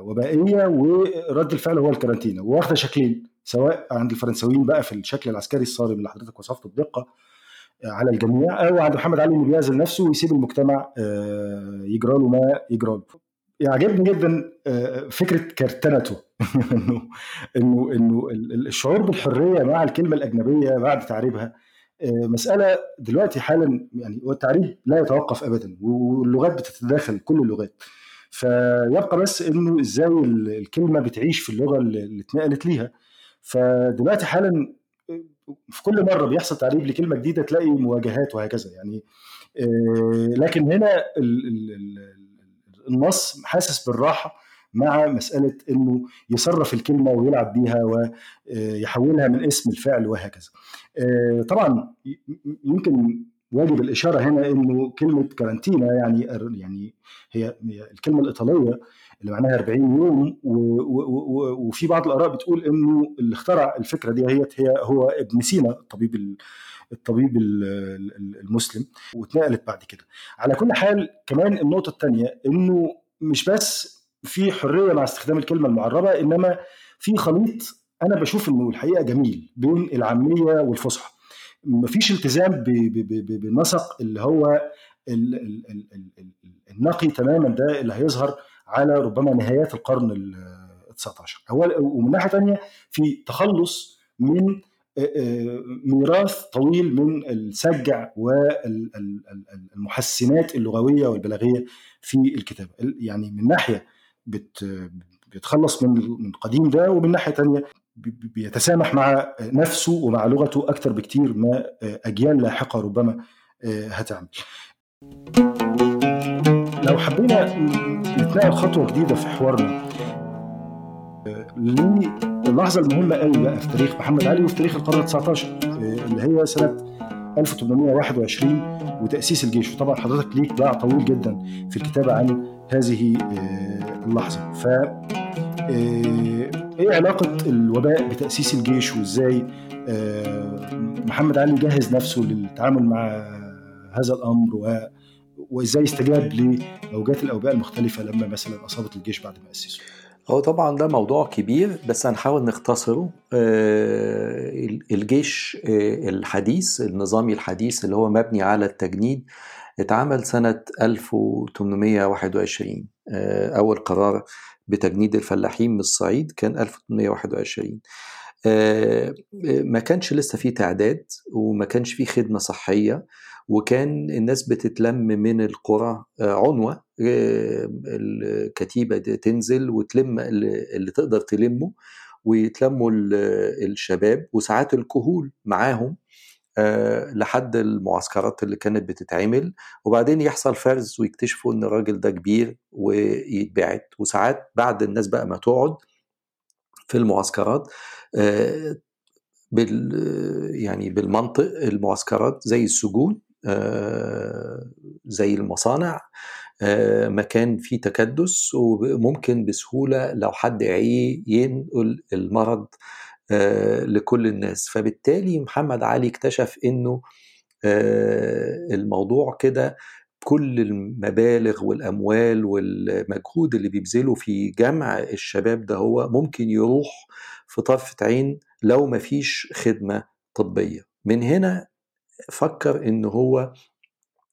وبائية ورد الفعل هو الكارانتينا واخده شكلين سواء عند الفرنساويين بقى في الشكل العسكري الصارم اللي حضرتك وصفته بدقة على الجميع أو عند محمد علي انه بيعزل نفسه ويسيب المجتمع يجرى له ما يجرى له. يعجبني جدا فكرة كرتنته إنه إنه إنه الشعور بالحرية مع الكلمة الأجنبية بعد تعريبها مسألة دلوقتي حالا يعني والتعريب لا يتوقف ابدا واللغات بتتداخل كل اللغات. فيبقى بس إنه إزاي الكلمة بتعيش في اللغة اللي اتنقلت ليها فدلوقتي حالا في كل مرة بيحصل تعريب لكلمة جديدة تلاقي مواجهات وهكذا يعني لكن هنا النص حاسس بالراحة مع مسألة إنه يصرف الكلمة ويلعب بيها ويحولها من اسم الفعل وهكذا. طبعا يمكن واجب الإشارة هنا إنه كلمة كارانتينا يعني يعني هي الكلمة الإيطالية اللي معناها 40 يوم وفي بعض الآراء بتقول إنه اللي اخترع الفكرة دي هي هي هو ابن سينا الطبيب الطبيب المسلم واتنقلت بعد كده. على كل حال كمان النقطة الثانية إنه مش بس في حرية مع استخدام الكلمة المعربة إنما في خليط أنا بشوف إنه الحقيقة جميل بين العامية والفصحى. مفيش التزام بالنسق اللي هو النقي تماما ده اللي هيظهر على ربما نهايات القرن ال 19 ومن ناحية ثانية في تخلص من ميراث طويل من السجع والمحسنات اللغوية والبلاغية في الكتابه يعني من ناحية بيتخلص من من القديم ده ومن ناحية ثانية بيتسامح مع نفسه ومع لغته أكثر بكتير ما أجيال لاحقة ربما هتعمل. لو حبينا نتنقل خطوة جديدة في حوارنا للحظة المهمة قوي بقى في تاريخ محمد علي وفي تاريخ القرن 19 اللي هي سنة 1821 وتأسيس الجيش وطبعا حضرتك ليك باع طويل جدا في الكتابة عن هذه اللحظة ف إيه علاقة الوباء بتأسيس الجيش وإزاي محمد علي جهز نفسه للتعامل مع هذا الأمر وإزاي استجاب لموجات الأوباء المختلفة لما مثلا أصابت الجيش بعد ما أسسه. هو طبعا ده موضوع كبير بس هنحاول نختصره. الجيش الحديث النظامي الحديث اللي هو مبني على التجنيد اتعمل سنة 1821 أول قرار بتجنيد الفلاحين من الصعيد كان 1821 ما كانش لسه فيه تعداد وما كانش فيه خدمة صحية وكان الناس بتتلم من القرى عنوة الكتيبة تنزل وتلم اللي تقدر تلمه ويتلموا الشباب وساعات الكهول معاهم. لحد المعسكرات اللي كانت بتتعمل. وبعدين يحصل فرز ويكتشفوا إن الراجل ده كبير ويتبعت. وساعات بعد الناس بقى ما تقعد في المعسكرات بال يعني بالمنطق المعسكرات زي السجون زي المصانع مكان فيه تكدس. وممكن بسهولة لو حد عيه ينقل المرض لكل الناس. فبالتالي محمد علي اكتشف إنه الموضوع كده كل المبالغ والأموال والمجهود اللي بيبذله في جمع الشباب ده هو ممكن يروح في طرفة عين لو مفيش خدمة طبية. من هنا فكر إن هو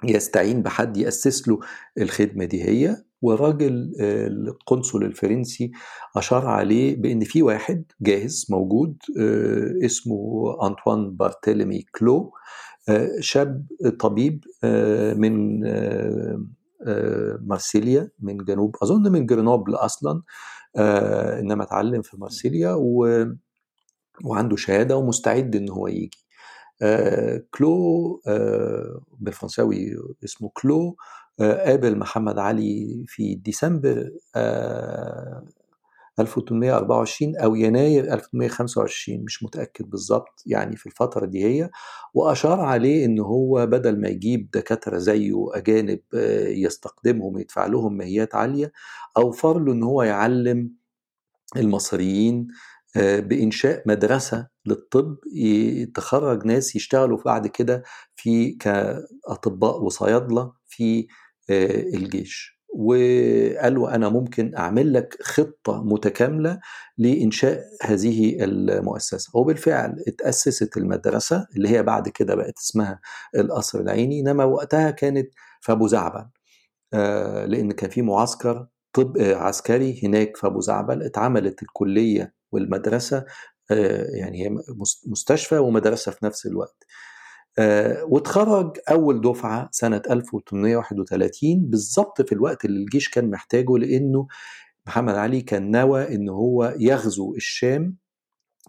يستعين بحد يأسس له الخدمة دي هي والراجل القنصل الفرنسي أشار عليه بأن في واحد جاهز موجود اسمه أنطوان بارتيلمي كلو شاب طبيب من مارسيليا من جنوب أظن من جرينوبل أصلا إنما اتعلم في مارسيليا. وعنده شهادة ومستعد إن هو يجي كلو بالفرنساوي اسمه كلو قابل محمد علي في ديسمبر 1824 أو يناير 1825 مش متأكد بالظبط يعني في الفترة دي هي. وأشار عليه إن هو بدل ما يجيب دكاترة زيه أجانب يستقدمهم يدفع لهم ماهيات عالية أوفر له إن هو يعلم المصريين بإنشاء مدرسة للطب تخرج ناس يشتغلوا بعد كده في كأطباء وصيادلة في الجيش. وقالوا أنا ممكن أعمل لك خطة متكاملة لإنشاء هذه المؤسسة. وبالفعل اتأسست المدرسة اللي هي بعد كده بقت اسمها القصر العيني إنما وقتها كانت في أبو زعبل. لأن كان في معسكر طب عسكري هناك في أبو زعبل اتعملت الكلية والمدرسة يعني هي مستشفى ومدرسة في نفس الوقت. واتخرج أول دفعة سنة 1831 بالظبط في الوقت اللي الجيش كان محتاجه لأنه محمد علي كان نوى إن هو يغزو الشام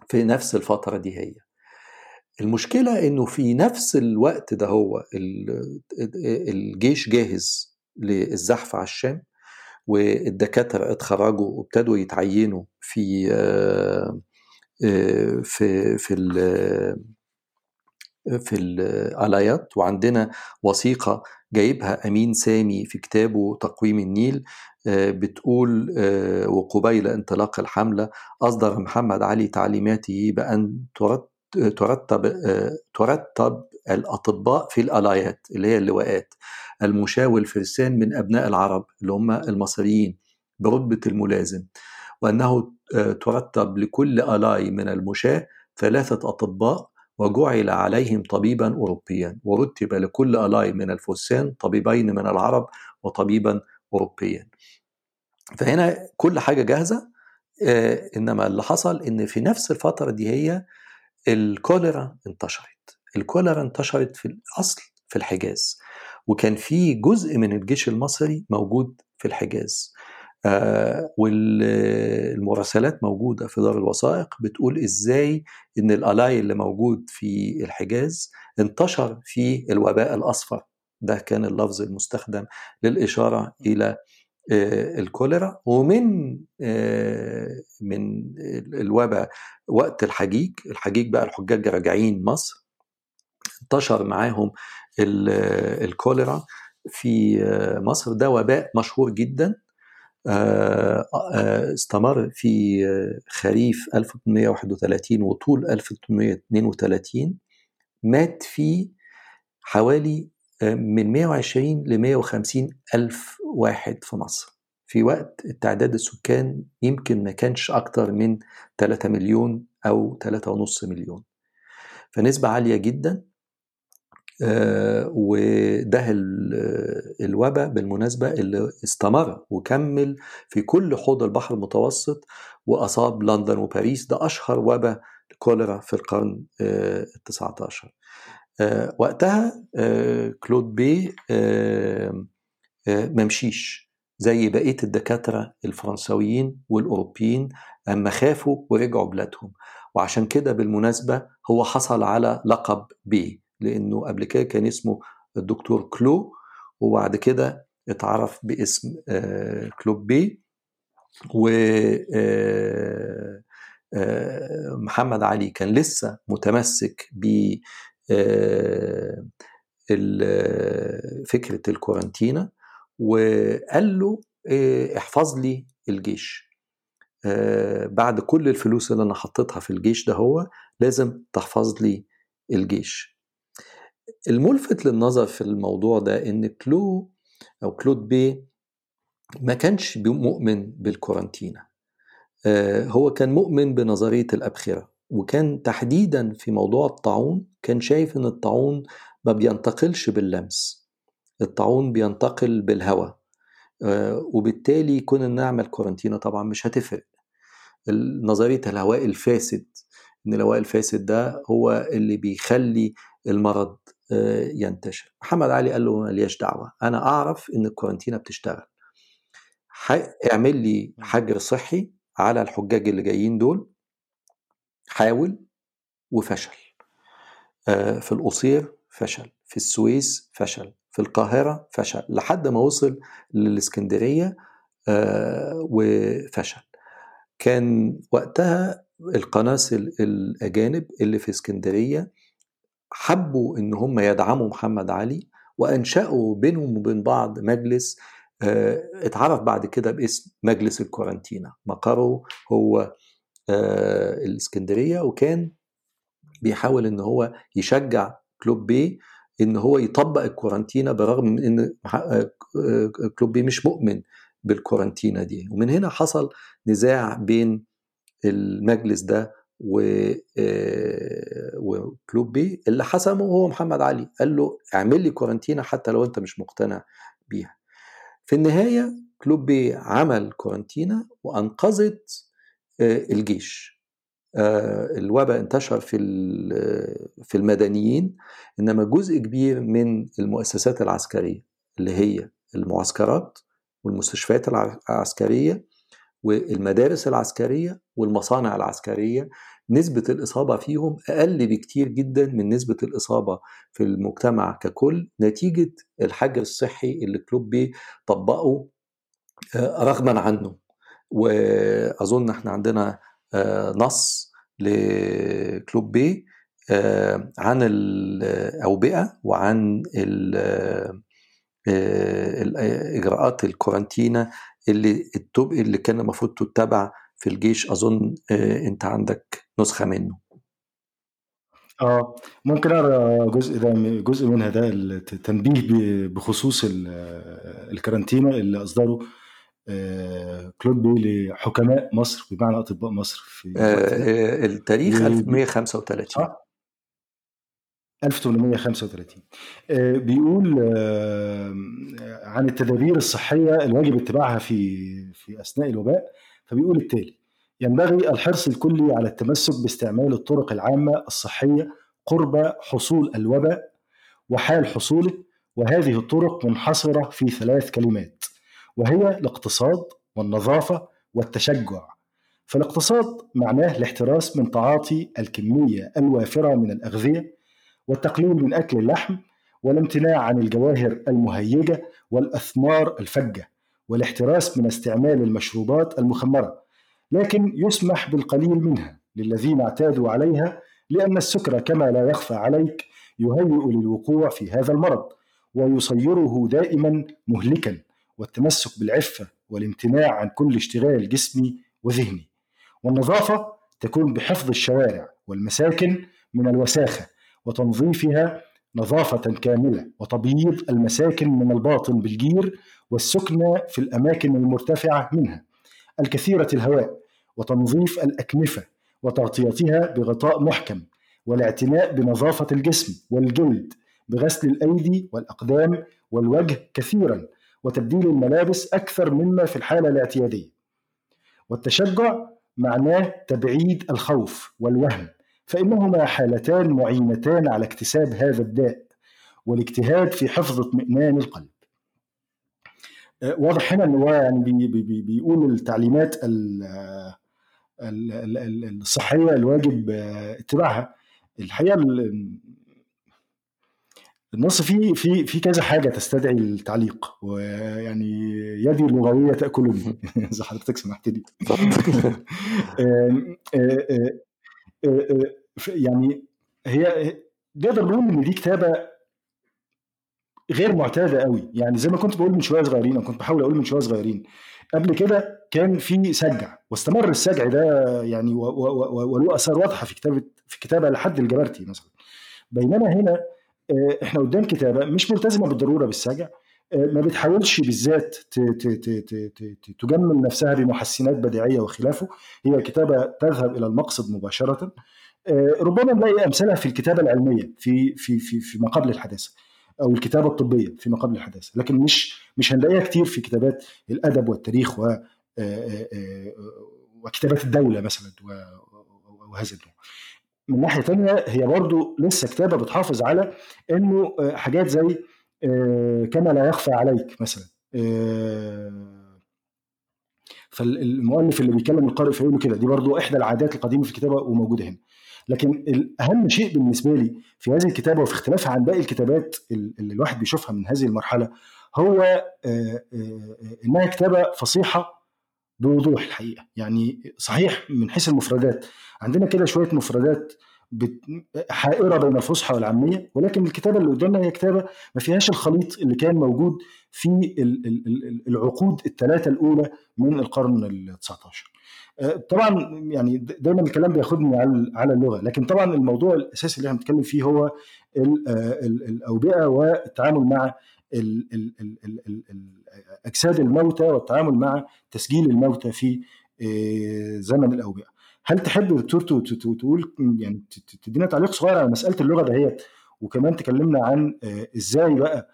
في نفس الفترة دي هي. المشكلة إنه في نفس الوقت ده هو الجيش جاهز للزحف على الشام. والدكاترة اتخرجوا وابتدوا يتعينوا في في في في الآلايات وعندنا وثيقة جايبها أمين سامي في كتابه تقويم النيل بتقول وقبيل انطلاق الحملة أصدر محمد علي تعليماته بأن ترتب ترتب الأطباء في الآلايات اللي هي اللواءات. المشاة الفرسان من أبناء العرب اللي هم المصريين برتبة الملازم وأنه ترتب لكل آلاي من المشاة ثلاثة أطباء وجعل عليهم طبيبا أوروبيا ورتب لكل ألاي من الفرسان طبيبين من العرب وطبيبا أوروبيا. فهنا كل حاجة جاهزة إنما اللي حصل إن في نفس الفترة دي هي الكوليرا انتشرت. الكوليرا انتشرت في الأصل في الحجاز. وكان في جزء من الجيش المصري موجود في الحجاز. آه والمراسلات موجودة في دار الوثائق بتقول إزاي إن الألاي اللي موجود في الحجاز انتشر في الوباء الأصفر. ده كان اللفظ المستخدم للإشارة إلى آه الكوليرا. ومن آه من الوباء وقت الحجيج الحجيج بقى الحجاج راجعين مصر. انتشر معاهم الكوليرا في مصر. ده وباء مشهور جدا. استمر في خريف 1831 وطول 1832 مات فيه حوالي من 120 ل 150 ألف واحد في مصر. في وقت التعداد السكان يمكن ما كانش أكتر من 3 مليون أو 3.5 مليون. فنسبة عالية جدا. وده الوباء بالمناسبة اللي استمر وكمل في كل حوض البحر المتوسط وأصاب لندن وباريس. ده أشهر وباء كوليرا في القرن التسعة عشر وقتها كلوت بيه ممشيش زي بقية الدكاترة الفرنسويين والأوروبيين أما خافوا ورجعوا بلادهم. وعشان كده بالمناسبة هو حصل على لقب بيه. لأنه قبل كده كان اسمه الدكتور كلو وبعد كده اتعرف باسم كلوت بيه و محمد علي كان لسه متمسك ب فكرة الكورنتينا وقال له احفظ لي الجيش. بعد كل الفلوس اللي أنا حطيتها في الجيش ده هو لازم تحفظ لي الجيش. الملفت للنظر في الموضوع ده إن كلو أو كلوت بيه ما كانش مؤمن بالكورنتينا. هو كان مؤمن بنظرية الأبخرة وكان تحديدا في موضوع الطاعون كان شايف إن الطاعون ما بينتقلش باللمس الطاعون بينتقل بالهواء وبالتالي كنا نعمل كورنتينا طبعا مش هتفرق. نظرية الهواء الفاسد إن الهواء الفاسد ده هو اللي بيخلي المرض ينتشر. محمد علي قال له مالياش دعوة أنا أعرف إن الكورنتينا بتشتغل. اعمل لي حجر صحي على الحجاج اللي جايين دول حاول وفشل. في القصير فشل في السويس فشل في القاهرة فشل لحد ما وصل للإسكندرية وفشل. كان وقتها القناصل الأجانب اللي في إسكندرية حبوا إن هم يدعموا محمد علي وأنشأوا بينهم وبين بعض مجلس اتعرف بعد كده باسم مجلس الكورنتينا. مقره هو الإسكندرية وكان بيحاول إن هو يشجع كلوت بيه إن هو يطبق الكورنتينا برغم من إن كلوت بيه مش مؤمن بالكورنتينا دي. ومن هنا حصل نزاع بين المجلس ده و وكلوت بيه. اللي حسمه هو محمد علي. قال له اعمل لي كورنتينا حتى لو انت مش مقتنع بيها. في النهاية كلوت بيه عمل كورنتينا وأنقذت الجيش. الوباء انتشر في في المدنيين إنما جزء كبير من المؤسسات العسكرية اللي هي المعسكرات والمستشفيات العسكرية والمدارس العسكرية والمصانع العسكرية نسبة الإصابة فيهم أقل بكتير جدا من نسبة الإصابة في المجتمع ككل نتيجة الحجر الصحي اللي كلوب طبقه رغما عنه. وأظن إحنا عندنا نص لكلوب بي عن الأوبئة وعن الإجراءات الكورنتينا اللي اللي كان المفروض تتبع في الجيش أظن أنت عندك نسخة منه. آه ممكن أقرأ جزء ده جزء منها ده التنبيه بخصوص الكارانتينا اللي أصدره كلوب بي لحكماء مصر بمعنى أطباء مصر في آه التاريخ 1135 آه 1835 آه بيقول آه عن التدابير الصحية الواجب اتباعها في في أثناء الوباء فبيقول التالي ينبغي الحرص الكلي على التمسك باستعمال الطرق العامة الصحية قرب حصول الوباء وحال حصوله وهذه الطرق منحصرة في ثلاث كلمات وهي الاقتصاد والنظافة والتشجع. فالاقتصاد معناه الاحتراس من تعاطي الكمية الوافرة من الأغذية والتقليل من أكل اللحم والامتناع عن الجواهر المهيجة والأثمار الفجة والاحتراس من استعمال المشروبات المخمرة لكن يسمح بالقليل منها للذين اعتادوا عليها لأن السكر كما لا يخفى عليك يهيئ للوقوع في هذا المرض ويصيره دائما مهلكا والتمسك بالعفة والامتناع عن كل اشتغال جسمي وذهني. والنظافة تكون بحفظ الشوارع والمساكن من الوساخة وتنظيفها نظافة كاملة وتبييض المساكن من الباطن بالجير والسكنى في الأماكن المرتفعة منها الكثيرة الهواء وتنظيف الأكنفة وتغطيتها بغطاء محكم والاعتناء بنظافة الجسم والجلد بغسل الأيدي والأقدام والوجه كثيرا وتبديل الملابس أكثر مما في الحالة الاعتيادية. والتشجع معناه تبعيد الخوف والوهم. فإنهما حالتان معينتان على اكتساب هذا الداء والاجتهاد في حفظ اطمئنان القلب. واضح هنا إن هو يعني بي بي بيقول التعليمات الصحية الواجب اتباعها. الحقيقة النص فيه في في كذا حاجة تستدعي التعليق ويعني يدي اللغوية تاكلني إذا حضرتك سمحت لي. يعني هي نقدر نقول إن دي كتابة غير معتادة قوي. يعني زي ما كنت بقول من شوية صغيرين أو كنت بحاول أقول من شوية صغيرين. قبل كده كان في سجع واستمر السجع ده يعني وله آثار واضحة في كتابة في كتابة لحد الجبرتي مثلا. بينما هنا إحنا قدام كتابة مش ملتزمة بالضرورة بالسجع ما بتحاولش بالذات تجمل نفسها بمحسنات بديعية وخلافه. هي كتابة تذهب إلى المقصد مباشرة. ربما نلاقي امثلها في الكتابة العلمية في في في في ما قبل الحداثة أو الكتابة الطبية فيما قبل الحداثة لكن مش مش هنلاقيها كتير في كتابات الأدب والتاريخ و وكتابات الدولة مثلا وهذا النوع. من ناحية ثانية هي برضو لسه كتابة بتحافظ على إنه حاجات زي كما لا يخفى عليك مثلا فالمؤلف اللي بيكلم القارئ فيقول كده دي برضو إحدى العادات القديمة في الكتابة وموجودة هنا. لكن أهم شيء بالنسبة لي في هذه الكتابة وفي اختلافها عن باقي الكتابات اللي الواحد بيشوفها من هذه المرحلة هو إنها كتابة فصيحة بوضوح الحقيقة. يعني صحيح من حيث المفردات. عندنا كده شوية مفردات حائرة بين الفصحى والعامية ولكن الكتابة اللي قدامنا هي كتابة ما فيهاش الخليط اللي كان موجود في العقود الثلاثه الأولى من القرن ال 19 طبعا يعني دايما الكلام بياخدني على على اللغة لكن طبعا الموضوع الأساسي اللي إحنا بنتكلم فيه هو الأوبئة والتعامل مع أجساد الموتى والتعامل مع تسجيل الموتى في زمن الأوبئة. هل تحب دكتور تقول يعني تدينا تعليق صغير على مسألة اللغة دهيت وكمان تكلمنا عن إزاي بقى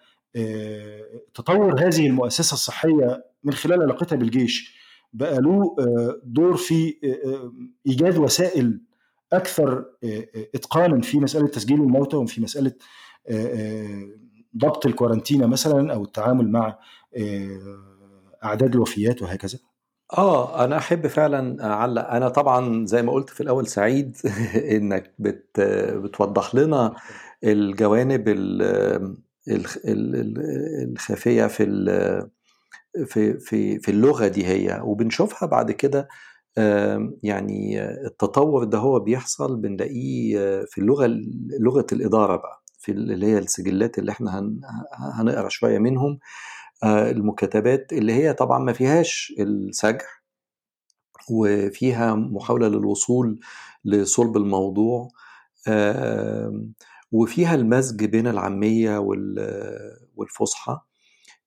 تطور هذه المؤسسة الصحية من خلال علاقتها بالجيش؟ بقى له دور في إيجاد وسائل أكثر إتقانا في مسألة تسجيل الموتى وفي مسألة ضبط الكورنتينا مثلا أو التعامل مع أعداد الوفيات وهكذا. آه أنا أحب فعلا أعلق. أنا طبعا زي ما قلت في الأول سعيد إنك بت بتوضح لنا الجوانب الخافيه في في في في اللغة دي هي وبنشوفها بعد كده يعني التطور ده هو بيحصل بنلاقيه في اللغة لغة الإدارة بقى في اللي هي السجلات اللي إحنا هنقرأ شوية منهم المكاتبات اللي هي طبعا ما فيهاش السجع وفيها محاولة للوصول لصلب الموضوع وفيها المزج بين العامية والفصحى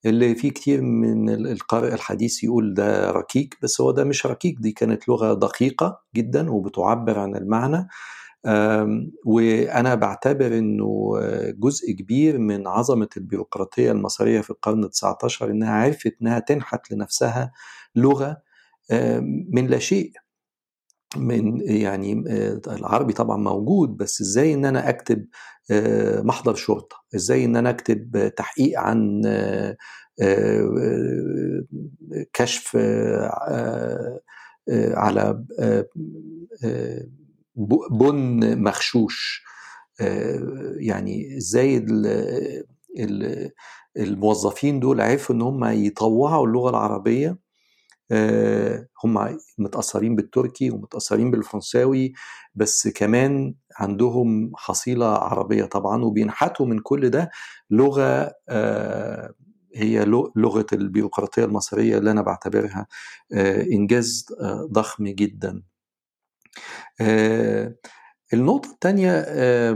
اللي فيه كتير من القارئ الحديث يقول ده ركيك بس هو ده مش ركيك دي كانت لغة دقيقة جدا وبتعبر عن المعنى. وأنا بعتبر إنه جزء كبير من عظمة البيروقراطية المصرية في القرن ال19 إنها عرفت إنها تنحت لنفسها لغة من لا شيء. من يعني العربي طبعا موجود بس إزاي إن أنا أكتب محضر شرطة؟ إزاي إن أنا أكتب تحقيق عن كشف على بن مغشوش؟ يعني إزاي الموظفين دول عرفوا إن هم يطوعوا اللغة العربية هم متأثرين بالتركي ومتأثرين بالفرنساوي بس كمان عندهم حصيلة عربية طبعا وبينحتوا من كل ده لغة هي لغة البيروقراطية المصرية اللي أنا بعتبرها إنجاز ضخم جدا. آه النقطة الثانية آه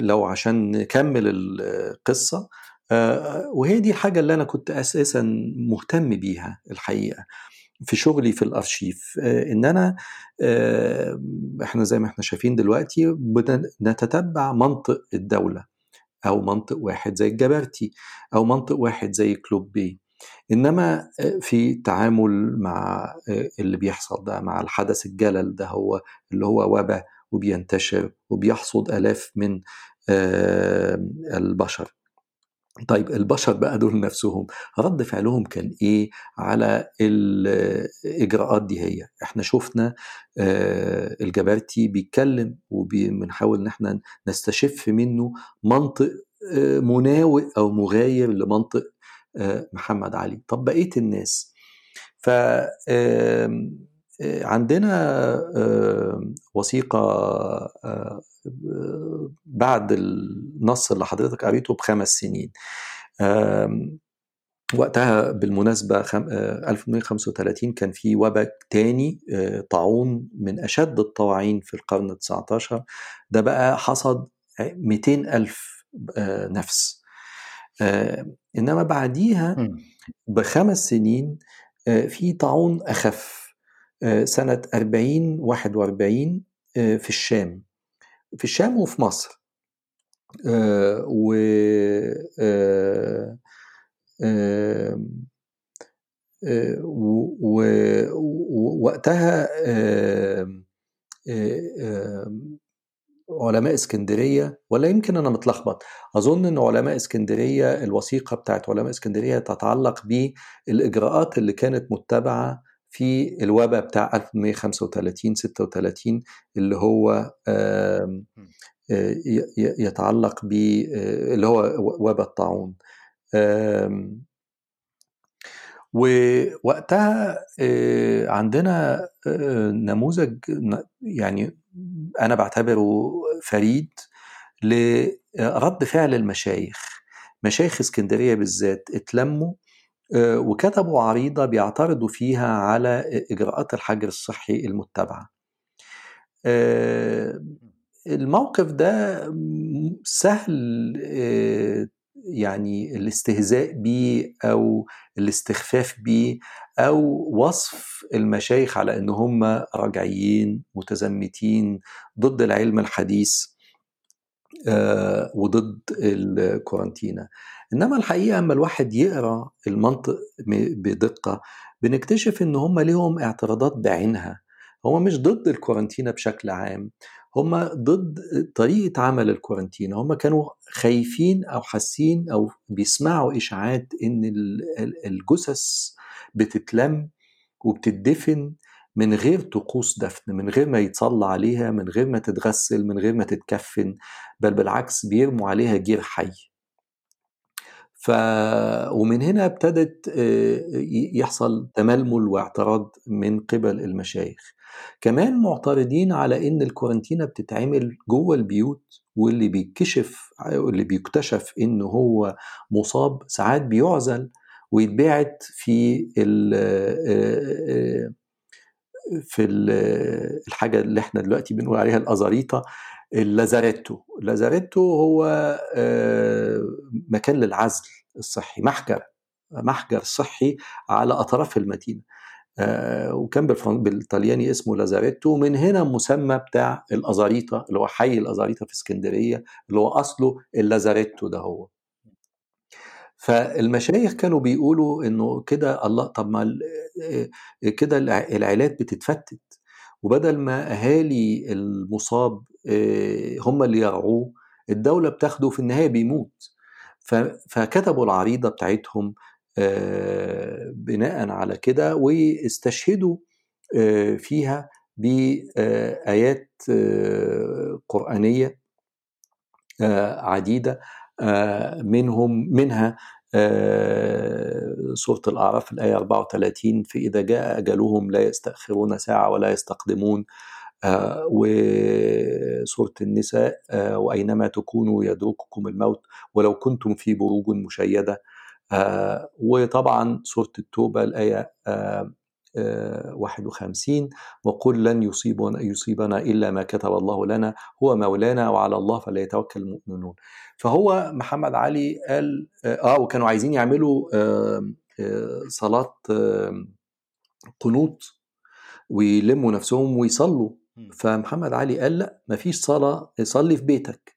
لو عشان نكمل القصة آه وهي دي الحاجة اللي أنا كنت أساسا مهتم بيها الحقيقة. في شغلي في الأرشيف. إن أنا إحنا زي ما إحنا شايفين دلوقتي نتتبع منطق الدولة أو منطق واحد زي الجبرتي أو منطق واحد زي كلوب بي. إنما في التعامل مع اللي بيحصل ده مع الحدث الجلل ده هو اللي هو وباء وبينتشر وبيحصد آلاف من البشر. طيب البشر بقى دول نفسهم رد فعلهم كان إيه على الاجراءات دي هي؟ إحنا شفنا الجبرتي بيتكلم وبنحاول إن إحنا نستشف منه منطق مناوئ أو مغاير لمنطق محمد علي. طب بقية الناس ف عندنا وثيقة بعد النص اللي حضرتك قريته بخمس سنين. وقتها بالمناسبة 1835 كان في وباء تاني طاعون من أشد الطواعين في القرن ال 19 ده بقى حصد 200 ألف نفس. إنما بعديها بخمس سنين في طاعون أخف. سنة 40 41 في الشام. في الشام وفي مصر. و ووقتها علماء اسكندرية ولا يمكن أنا متلخبط. أظن إن علماء اسكندرية الوثيقة بتاعت علماء اسكندرية تتعلق بالإجراءات اللي كانت متبعة في الوباء بتاع 1135 36 اللي هو يتعلق ب اللي هو وباء الطاعون. ووقتها عندنا نموذج يعني أنا بعتبره فريد لرد فعل المشايخ. مشايخ اسكندرية بالذات اتلموا وكتبوا عريضة بيعترضوا فيها على إجراءات الحجر الصحي المتبعة. الموقف ده سهل يعني الاستهزاء بيه أو الاستخفاف بيه أو وصف المشايخ على إن هم رجعيين متزمتين ضد العلم الحديث. آه، وضد الكورنتينا. إنما الحقيقة أما الواحد يقرأ المنطق بدقة بنكتشف إن هم ليهم اعتراضات بعينها. هم مش ضد الكورنتينا بشكل عام هم ضد طريقة عمل الكورنتينا. هم كانوا خايفين أو حاسين أو بيسمعوا إشاعات إن الجثث بتتلم وبتدفن من غير طقوس دفن من غير ما يتصلى عليها من غير ما تتغسل من غير ما تتكفن بل بالعكس بيرموا عليها جير حي. ف ومن هنا ابتدت يحصل تململ واعتراض من قبل المشايخ. كمان معترضين على إن الكورنتينا بتتعمل جوه البيوت واللي بيكشف واللي بيكتشف انه هو مصاب ساعات بيعزل ويتبعت في في الحاجة اللي إحنا دلوقتي بنقول عليها الأزاريطة اللازاريتو. اللازاريتو هو مكان للعزل الصحي محجر محجر صحي على أطراف المدينة. وكان بالطلياني اسمه لازاريتو. من هنا مسمى بتاع الأزاريطة اللي هو حي الأزاريطة في اسكندرية اللي هو أصله اللازاريتو ده هو. فالمشايخ كانوا بيقولوا إنه كده الله طب ما كده العائلات بتتفتت. وبدل ما أهالي المصاب هم اللي يرعوه الدولة بتاخده في النهاية بيموت. فكتبوا العريضة بتاعتهم بناء على كده واستشهدوا فيها بايات قرآنية عديدة. منهم منها سورة الأعراف الآية 34 فإذا جاء أجلهم لا يستأخرون ساعة ولا يستقدمون. وسورة النساء وأينما تكونوا يدرككم الموت ولو كنتم في بروج مشيدة. وطبعا سورة التوبة الآية 51 وقل لن يصيبنا, يصيبنا إلا ما كتب الله لنا هو مولانا وعلى الله فليتوكل المؤمنون. فهو محمد علي قال آه وكانوا عايزين يعملوا آه آه صلاة آه قنوط ويلموا نفسهم ويصلوا. فمحمد علي قال لأ مفيش صلاة صلي في بيتك.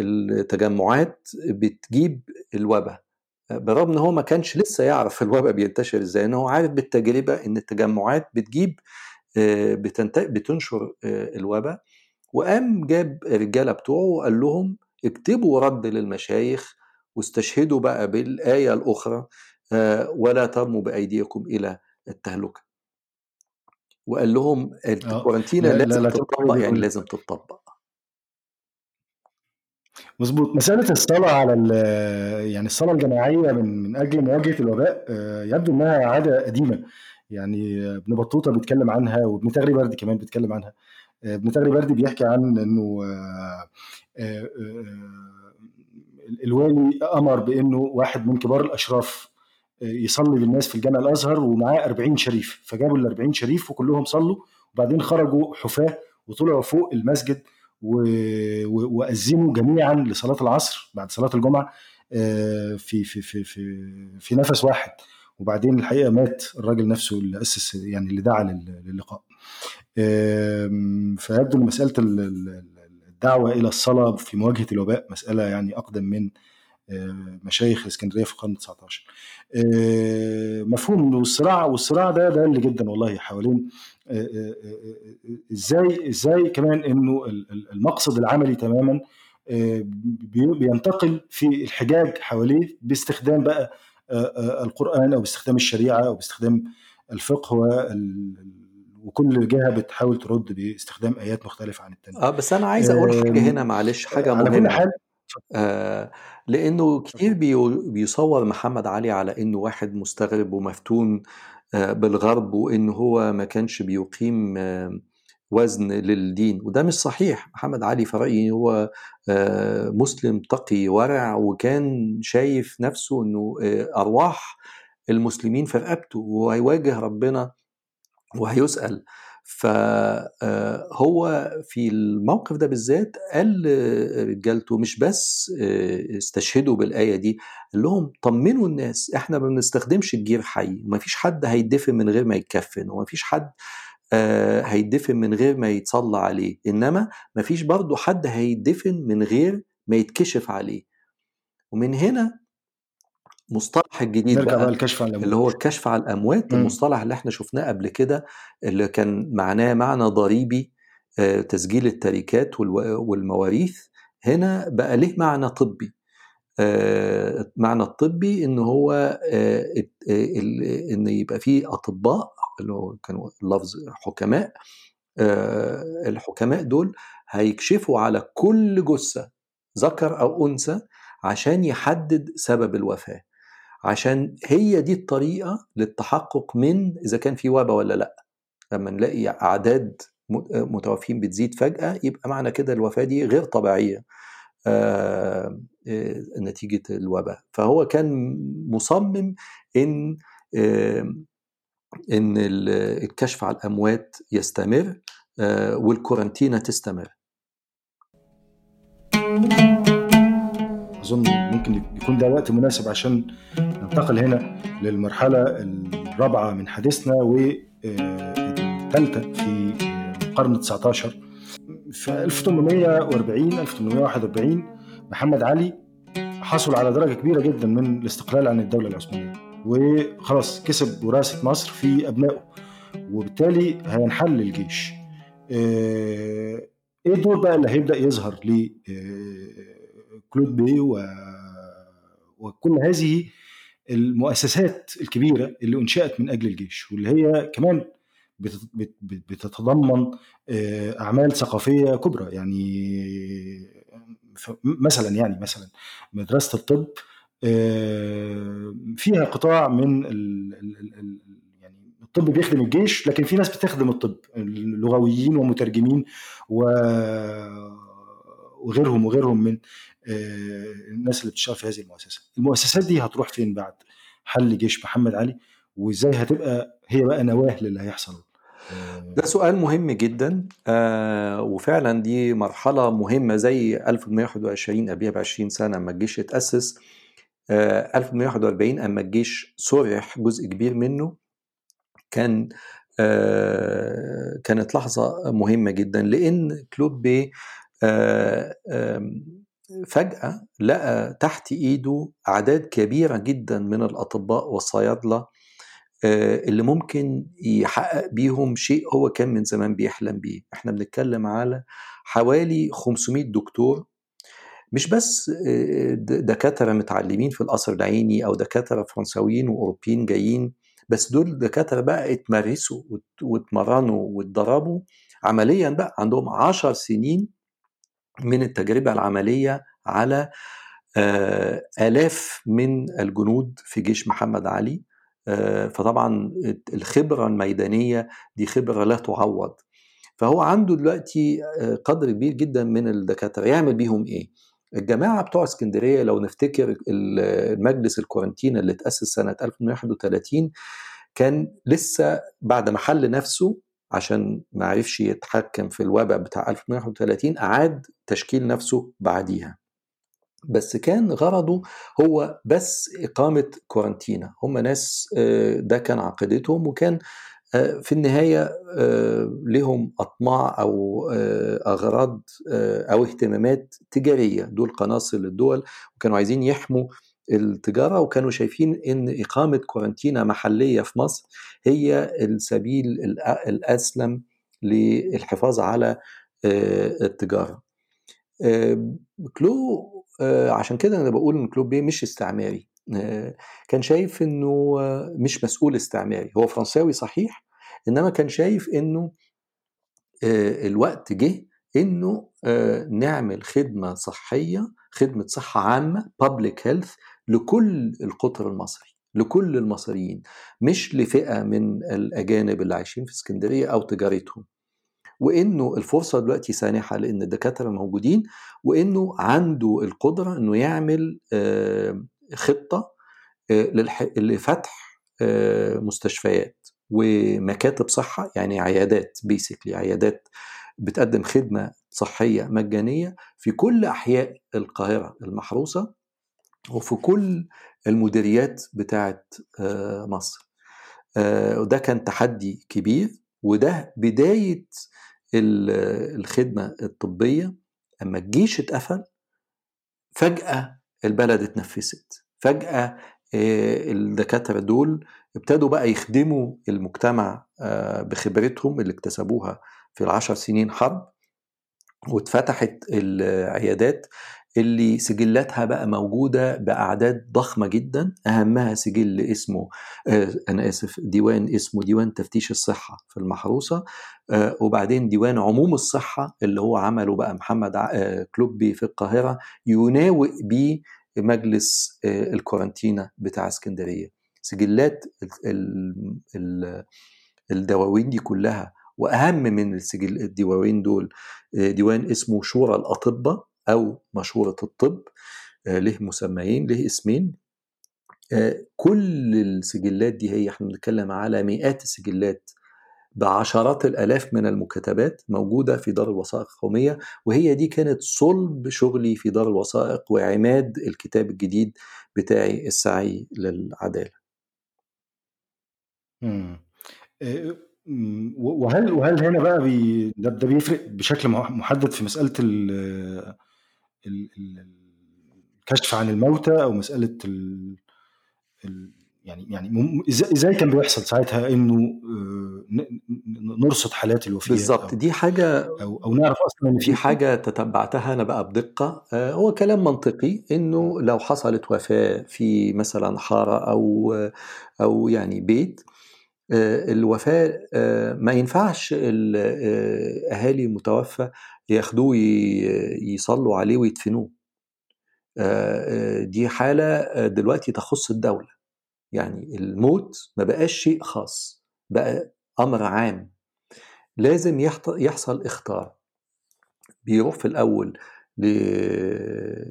التجمعات بتجيب الوباء. برغم إن هو ما كانش لسه يعرف الوباء بينتشر إزاي إن هو عارف بالتجربة إن التجمعات بتجيب بتنشر الوباء. وقام جاب الرجالة بتوعه وقال لهم اكتبوا رد للمشايخ واستشهدوا بقى بالآية الأخرى ولا ترموا بأيديكم إلى التهلكة. وقال لهم الكورنتينا لازم تطبق يعني لازم تطبق مظبوط. مسألة الصلاة على يعني الصلاة الجماعية من من أجل مواجهة الوباء يبدو إنها عادة قديمة. يعني ابن بطوطة بيتكلم عنها وابن تغري بردي كمان بيتكلم عنها. ابن تغري بردي بيحكي عن إنه الوالي أمر بإنه واحد من كبار الأشراف يصلي بالناس في الجامع الأزهر ومعاه 40 شريف. فجابوا ال 40 شريف وكلهم صلوا وبعدين خرجوا حفاة وطلعوا فوق المسجد. واذنوا جميعا لصلاة العصر بعد صلاة الجمعة في في في في في نفس واحد. وبعدين الحقيقة مات الراجل نفسه اللي أسس يعني اللي دعا للقاء. فيبدو إن مسألة الدعوة إلى الصلاة في مواجهة الوباء مسألة يعني أقدم من مشايخ اسكندرية في القرن 19 مفهوم. والصراع والصراع ده ده اللي جدا والله حوالين إزاي إزاي كمان إنه المقصد العملي تماما بينتقل في الحجاج حواليه باستخدام بقى القرآن أو باستخدام الشريعة أو باستخدام الفقه وكل جهة بتحاول ترد باستخدام آيات مختلفة عن الثانية آه بس أنا عايز أقول حاجة هنا معلش حاجة مهمة. آه لأنه كتير بيصور محمد علي على إنه واحد مستغرب ومفتون آه بالغرب وانه هو ما كانش بيقيم آه وزن للدين. وده مش صحيح. محمد علي في رأيي هو آه مسلم تقي ورع وكان شايف نفسه إنه أرواح المسلمين في رقبته وهيواجه ربنا وهيسأل. فهو في الموقف ده بالذات قال رجالته مش بس استشهدوا بالآية دي قال لهم طمنوا الناس إحنا ما بنستخدمش الجير حي وما فيش حد هيدفن من غير ما يتكفن وما فيش حد آه، هيدفن من غير ما يتصلى عليه إنما مفيش برضه حد هيدفن من غير ما يتكشف عليه. ومن هنا مصطلح الجديد نرجع بقى الكشف عن اللي هو الكشف على الأموات مم. المصطلح اللي إحنا شفناه قبل كده اللي كان معناه معنى ضريبي آه، تسجيل التركات والمواريث هنا بقى له معنى طبي. آه، معنى الطبي إن هو آه، إن يبقى فيه أطباء اللي هو كانوا اللفظ حكماء الحكماء دول هيكشفوا على كل جثة ذكر أو أنثى عشان يحدد سبب الوفاة. عشان هي دي الطريقة للتحقق من إذا كان في وباء ولا لأ. لما نلاقي أعداد متوفين بتزيد فجأة يبقى معنى كده الوفاة دي غير طبيعية. آه، آه، نتيجة الوباء. فهو كان مصمم إن آه، إن ال- الكشف على الأموات يستمر والكورنتينا تستمر. أظن ممكن يكون ده وقت مناسب عشان ننتقل هنا للمرحلة الرابعة من حديثنا والثالثه في القرن 19 في 1840 1841 محمد علي حصل على درجة كبيرة جدا من الاستقلال عن الدولة العثمانية وخلاص كسب وراثة مصر في أبنائه وبالتالي هينحل الجيش. آه، إيه الدور بقى اللي هيبدأ يظهر آه، كلود بي و... وكل هذه المؤسسات الكبيرة اللي انشأت من أجل الجيش واللي هي كمان بت- بت- بت- بتتضمن آه، أعمال ثقافية كبرى. يعني مثلا يعني مثلا مدرسة الطب آه، فيها قطاع من يعني الطب بيخدم الجيش لكن في ناس بتخدم الطب لغويين ومترجمين و- وغيرهم وغيرهم من آه، الناس اللي بتشتغل في هذه المؤسسة. المؤسسات دي هتروح فين بعد حل جيش محمد علي؟ وإزاي هتبقى هي بقى نواة للي هيحصل؟ آه، ده سؤال مهم جدا. آه وفعلا دي مرحلة مهمة زي 1121 قبلها ب 20 سنة أما الجيش اتأسس. آه 1141 أما الجيش صرح جزء كبير منه. كان آه كانت لحظة مهمة جدا لأن كلوب بي فجأة لقى تحت إيده أعداد كبيرة جدا من الأطباء والصيادلة آه، اللي ممكن يحقق بيهم شيء هو كان من زمان بيحلم بيه. إحنا بنتكلم على حوالي 500 دكتور مش بس آه، دكاترة متعلمين في القصر العيني أو دكاترة فرنساويين وأوروبيين جايين بس دول دكاترة بقى اتمرسوا وات- واتمرنوا واتدربوا عمليا بقى عندهم عشر سنين من التجربة العملية على آه، آلاف من الجنود في جيش محمد علي. آه، فطبعا الخبرة الميدانية دي خبرة لا تعوض. فهو عنده دلوقتي آه، قدر كبير جدا من الدكاترة. يعمل بيهم إيه؟ الجماعة بتوع اسكندرية لو نفتكر المجلس الكورنتينا اللي اتأسس سنة 1831 كان لسه بعد ما حل نفسه عشان ما عرفش يتحكم في الوباء بتاع 1831 أعاد تشكيل نفسه بعديها. بس كان غرضه هو بس إقامة كورنتينا. هم ناس آه، ده كان عقيدتهم وكان آه، في النهاية آه، لهم أطماع أو أغراض أو اهتمامات تجارية. دول قناصل الدول وكانوا عايزين يحموا التجارة وكانوا شايفين إن إقامة كورنتينا محلية في مصر هي السبيل الأسلم للحفاظ على آه، التجارة. آه، كلو آه، عشان كده أنا بقول إن كلو بيه مش استعماري. كان شايف إنه مش مسؤول استعماري. هو فرنساوي صحيح إنما كان شايف إنه الوقت جه إنه نعمل خدمة صحية خدمة صحة عامة public health لكل القطر المصري لكل المصريين مش لفئة من الأجانب اللي عايشين في اسكندرية أو تجارتهم. وإنه الفرصة دلوقتي سانحة لأن الدكاترة موجودين وإنه عنده القدرة إنه يعمل آه، خطة آه، لفتح آه، مستشفيات ومكاتب صحة يعني عيادات بيسكلي عيادات بتقدم خدمة صحية مجانية في كل أحياء القاهرة المحروسة. وفي كل المديريات بتاعت آه، مصر. آه، وده كان تحدي كبير وده بداية الخدمة الطبية. أما الجيش اتقفل فجأة البلد اتنفست. فجأة الدكاترة دول ابتدوا بقى يخدموا المجتمع بخبرتهم اللي اكتسبوها في العشر سنين حرب. واتفتحت العيادات. اللي سجلاتها بقى موجودة بأعداد ضخمة جدا. أهمها سجل اسمه آه أنا آسف ديوان اسمه ديوان تفتيش الصحة في المحروسة. آه وبعدين ديوان عموم الصحة اللي هو عمله بقى محمد آه كلوبي في القاهرة يناوئ بيه مجلس الكورنتينا بتاع اسكندرية. سجلات الدواوين دي كلها وأهم من السجل الدواوين دول ديوان اسمه شورى الأطباء. أو مشوره الطب له مسميين له اسمين كل السجلات دي هي إحنا بنتكلم على مئات السجلات بعشرات الآلاف من المكتبات موجودة في دار الوثائق القومية وهي دي كانت صلب شغلي في دار الوثائق وعماد الكتاب الجديد بتاعي السعي للعدالة. امم وهل وهل هنا بقى بي ده, ده بيفرق بشكل محدد في مسألة ال ال الكشف عن الموتى أو مسألة ال يعني يعني إزاي كان بيحصل ساعتها إنه نرصد حالات الوفيات بالظبط دي حاجة أو أو نعرف أصلا إن في حاجة تتبعتها. أنا بقى بدقة. هو كلام منطقي إنه لو حصلت وفاة في مثلا حارة أو أو يعني بيت الوفاة ما ينفعش أهالي المتوفى ياخدوه يصلوا عليه ويدفنوه. دي حالة دلوقتي تخص الدولة. يعني الموت ما بقاش شيء خاص بقى أمر عام. لازم يحصل اختار بيروح في الأول لشيخ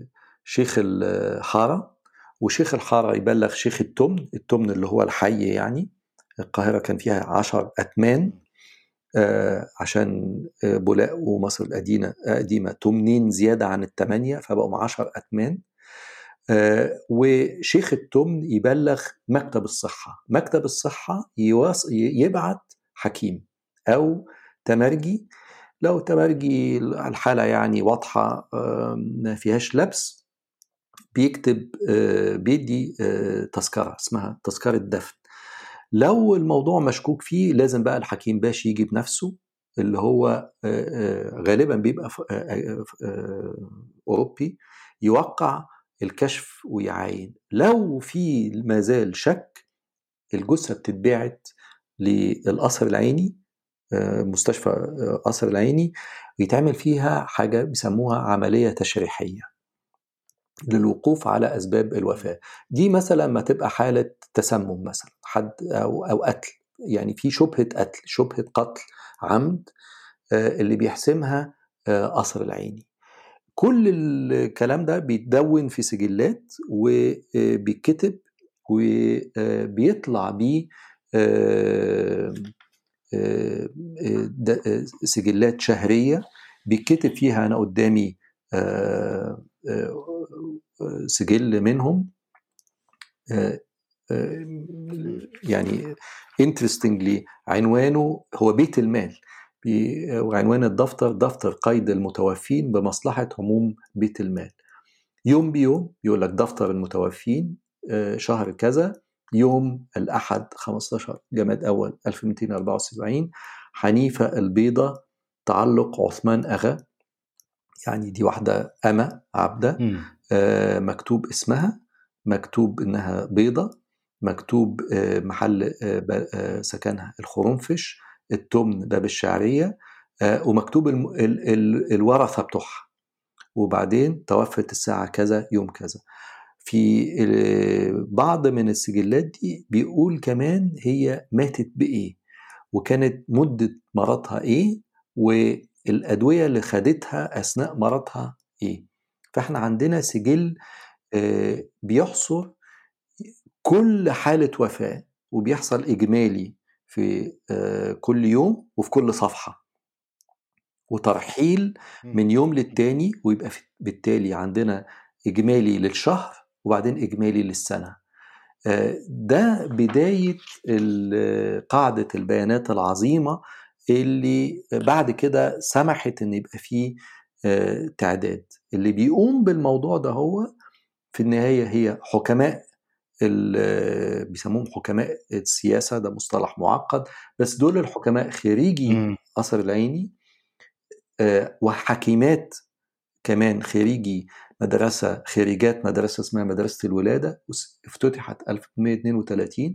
الحارة وشيخ الحارة يبلغ شيخ التمن التمن اللي هو الحي يعني. القاهرة كان فيها عشر أتمان. آه عشان بولاق ومصر القديمة قديمة تمنين زيادة عن الثمانيه فبقوا عشر أتمان. آه وشيخ التمن يبلغ مكتب الصحة. مكتب الصحة يبعت حكيم أو تمرجي. لو تمرجي الحالة يعني واضحة آه ما فيهاش لبس بيكتب آه بيدي تذكرة اسمها تذكرة دفن. لو الموضوع مشكوك فيه لازم بقى الحكيم باش يجي بنفسه اللي هو غالبا بيبقى أوروبي يوقع الكشف ويعاين. لو في ما زال شك الجثة بتتبعت للقصر العيني مستشفى قصر العيني ويتعمل فيها حاجة بيسموها عملية تشريحية. للوقوف على أسباب الوفاة. دي مثلا ما تبقى حالة تسمم مثلا حد أو أو قتل. يعني في شبهة قتل شبهة قتل عمد اللي بيحسمها قصر العيني. كل الكلام ده بيتدون في سجلات وبيتكتب وبيطلع بيه سجلات شهرية بيتكتب فيها أنا قدامي سجل منهم يعني انترستنجلي عنوانه هو بيت المال. وعنوان الدفتر دفتر قيد المتوفين بمصلحة عموم بيت المال. يوم بيوم يقول لك دفتر المتوفين شهر كذا يوم الأحد 15 جماد أول 1274 حنيفة البيضة تعلق عثمان أغا يعني دي واحدة أما عبدة آه مكتوب اسمها مكتوب إنها بيضة مكتوب آه محل آه سكنها الخرنفش التمن باب الشعرية آه ومكتوب الم... ال... ال... الورثة بتوعها. وبعدين توفت الساعة كذا يوم كذا. في بعض من السجلات دي بيقول كمان هي ماتت بإيه وكانت مدة مرضها إيه والأدوية اللي خدتها أثناء مرضها إيه؟ فإحنا عندنا سجل آه بيحصر كل حالة وفاة وبيحصل إجمالي في كل يوم وفي كل صفحة. وترحيل من يوم للتاني ويبقى بالتالي عندنا إجمالي للشهر وبعدين إجمالي للسنة. ده بداية قاعدة البيانات العظيمة اللي بعد كده سمحت إن يبقى فيه آه، تعداد اللي بيقوم بالموضوع ده هو في النهاية هي حكماء بيسموهم حكماء السياسة ده مصطلح معقد بس دول الحكماء خريجي. قصر العيني آه، وحكيمات كمان خريجي مدرسة خريجات مدرسة اسمها مدرسة الولادة افتتحت 1832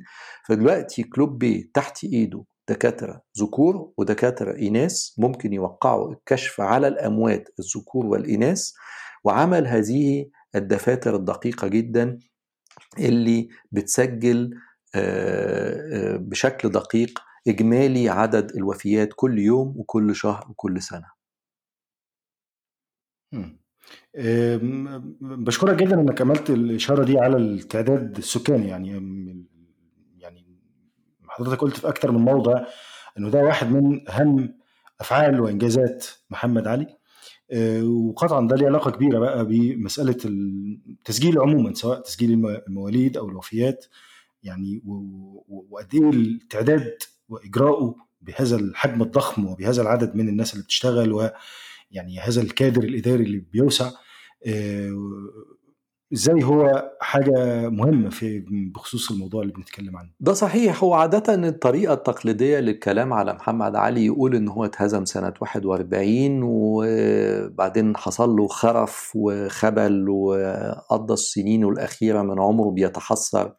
فدلوقتي كلوب بي تحت إيده دكاترة ذكور ودكاترة إناث ممكن يوقعوا الكشف على الأموات الذكور والإناث وعمل هذه الدفاتر الدقيقة جدا اللي بتسجل آه، آه، بشكل دقيق إجمالي عدد الوفيات كل يوم وكل شهر وكل سنة. بشكرك جدا إنك عملت الإشارة دي على التعداد السكاني يعني حضرتك قلت في أكثر من موضع إنه ده واحد من أهم أفعال وإنجازات محمد علي. أه، وقطعا ده ليه علاقة كبيرة بقى بمسألة التسجيل عموما سواء تسجيل الم- المواليد أو الوفيات. يعني وقد إيه التعداد واجراؤه بهذا الحجم الضخم وبهذا العدد من الناس اللي بتشتغل ويعني هذا الكادر الإداري اللي بيوسع. آه، إزاي هو حاجة مهمة في بخصوص الموضوع اللي بنتكلم عنه؟ ده صحيح. هو عادة الطريقة التقليدية للكلام على محمد علي يقول إن هو اتهزم سنة 41 وبعدين حصل له خرف وخبل وقضى السنين الأخيرة من عمره بيتحسر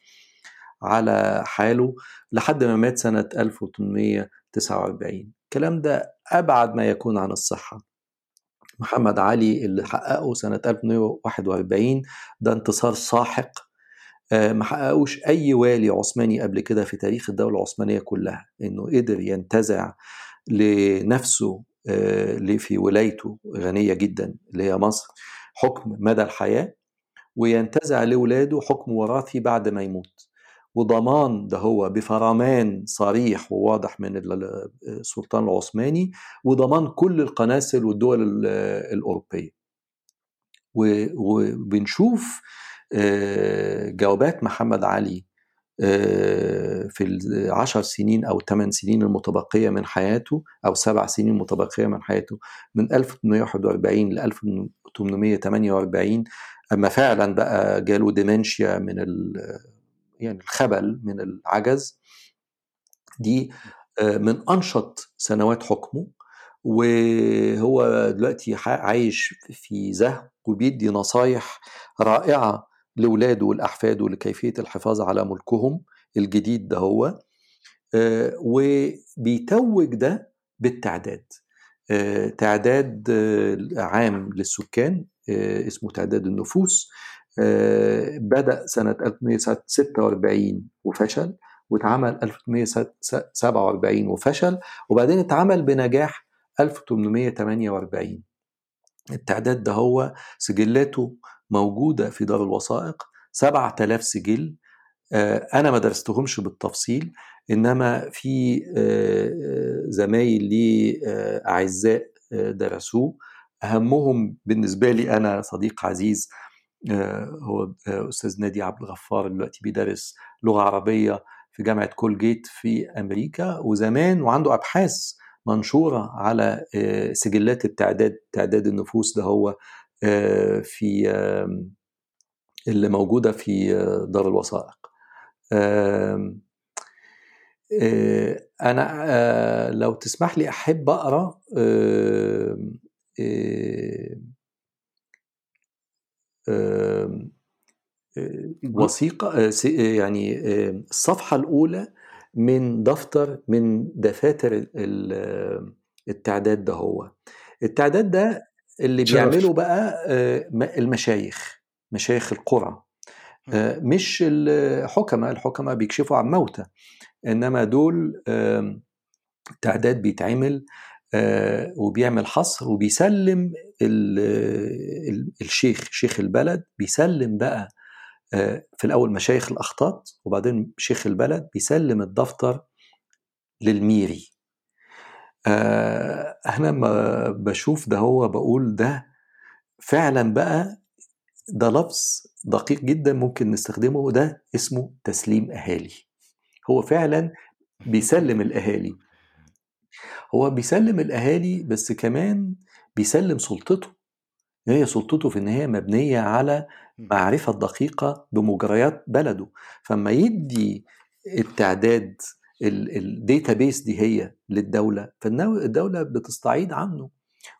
على حاله لحد ما مات سنة 1849 الكلام ده أبعد ما يكون عن الصحة. محمد علي اللي حققه سنة 1841 ده انتصار ساحق. آه، ما حققوش أي والي عثماني قبل كده في تاريخ الدولة العثمانية كلها إنه قدر ينتزع لنفسه آه، اللي في ولايته غنية جدا اللي هي مصر حكم مدى الحياة وينتزع لولاده حكم وراثي بعد ما يموت. وضمان ده هو بفرمان صريح وواضح من ال- السلطان العثماني وضمان كل القناصل والدول ال- الأوروبية. وبنشوف آه، جوابات محمد علي آه، في العشر سنين أو ثمان سنين المتبقية من حياته أو سبع سنين متبقية من حياته من 1841 ل 1848 أما فعلا بقى جاله ديمنشيا من ال- يعني الخبل من العجز دي آه، من أنشط سنوات حكمه وهو دلوقتي عايش في زهو وبيدي نصايح رائعة لولاده والأحفاده لكيفية الحفاظ على ملكهم الجديد ده هو آه، وبيتوج ده بالتعداد آه، تعداد عام للسكان اسمه تعداد النفوس بدأ سنة 1846 وفشل واتعمل 1847 وفشل وبعدين اتعمل بنجاح 1848 التعداد ده هو سجلاته موجودة في دار الوثائق 7000 سجل. آه، أنا ما درستهمش بالتفصيل إنما في آه، آه، زمايل لي آه، أعزاء آه، درسوه. أهمهم بالنسبة لي أنا صديق عزيز آه، هو آه، أستاذ نادي عبد الغفار دلوقتي بيدرس لغة عربية في جامعة كولجيت في أمريكا وزمان وعنده أبحاث منشورة على آه، سجلات التعداد تعداد النفوس ده هو آه، في اللي موجودة في آه، دار الوثائق. آه، آه، لو تسمح لي أحب أقرأ آه، وثيقة آه، آه، يعني الصفحة الأولى من دفتر من دفاتر ال- ال- التعداد ده هو. التعداد ده اللي شرف. بيعمله بقى المشايخ مشايخ القرى. مش الحكماء الحكماء بيكشفوا عن موتى. إنما دول تعداد بيتعمل وبيعمل حصر وبيسلم ال- ال- الشيخ شيخ البلد بيسلم بقى آه، في الأول مشايخ الأخطاط وبعدين شيخ البلد بيسلم الدفتر للميري. آه، أنا لما بشوف ده هو بقول ده فعلا بقى ده لفظ دقيق جدا ممكن نستخدمه ده اسمه تسليم أهالي. هو فعلا بيسلم الأهالي. هو بيسلم الأهالي بس كمان بيسلم سلطته. هي سلطته في النهاية مبنية على معرفة دقيقة بمجريات بلده. فما يدي التعداد ال database دي هي للدولة فالدولة بتستغني عنه.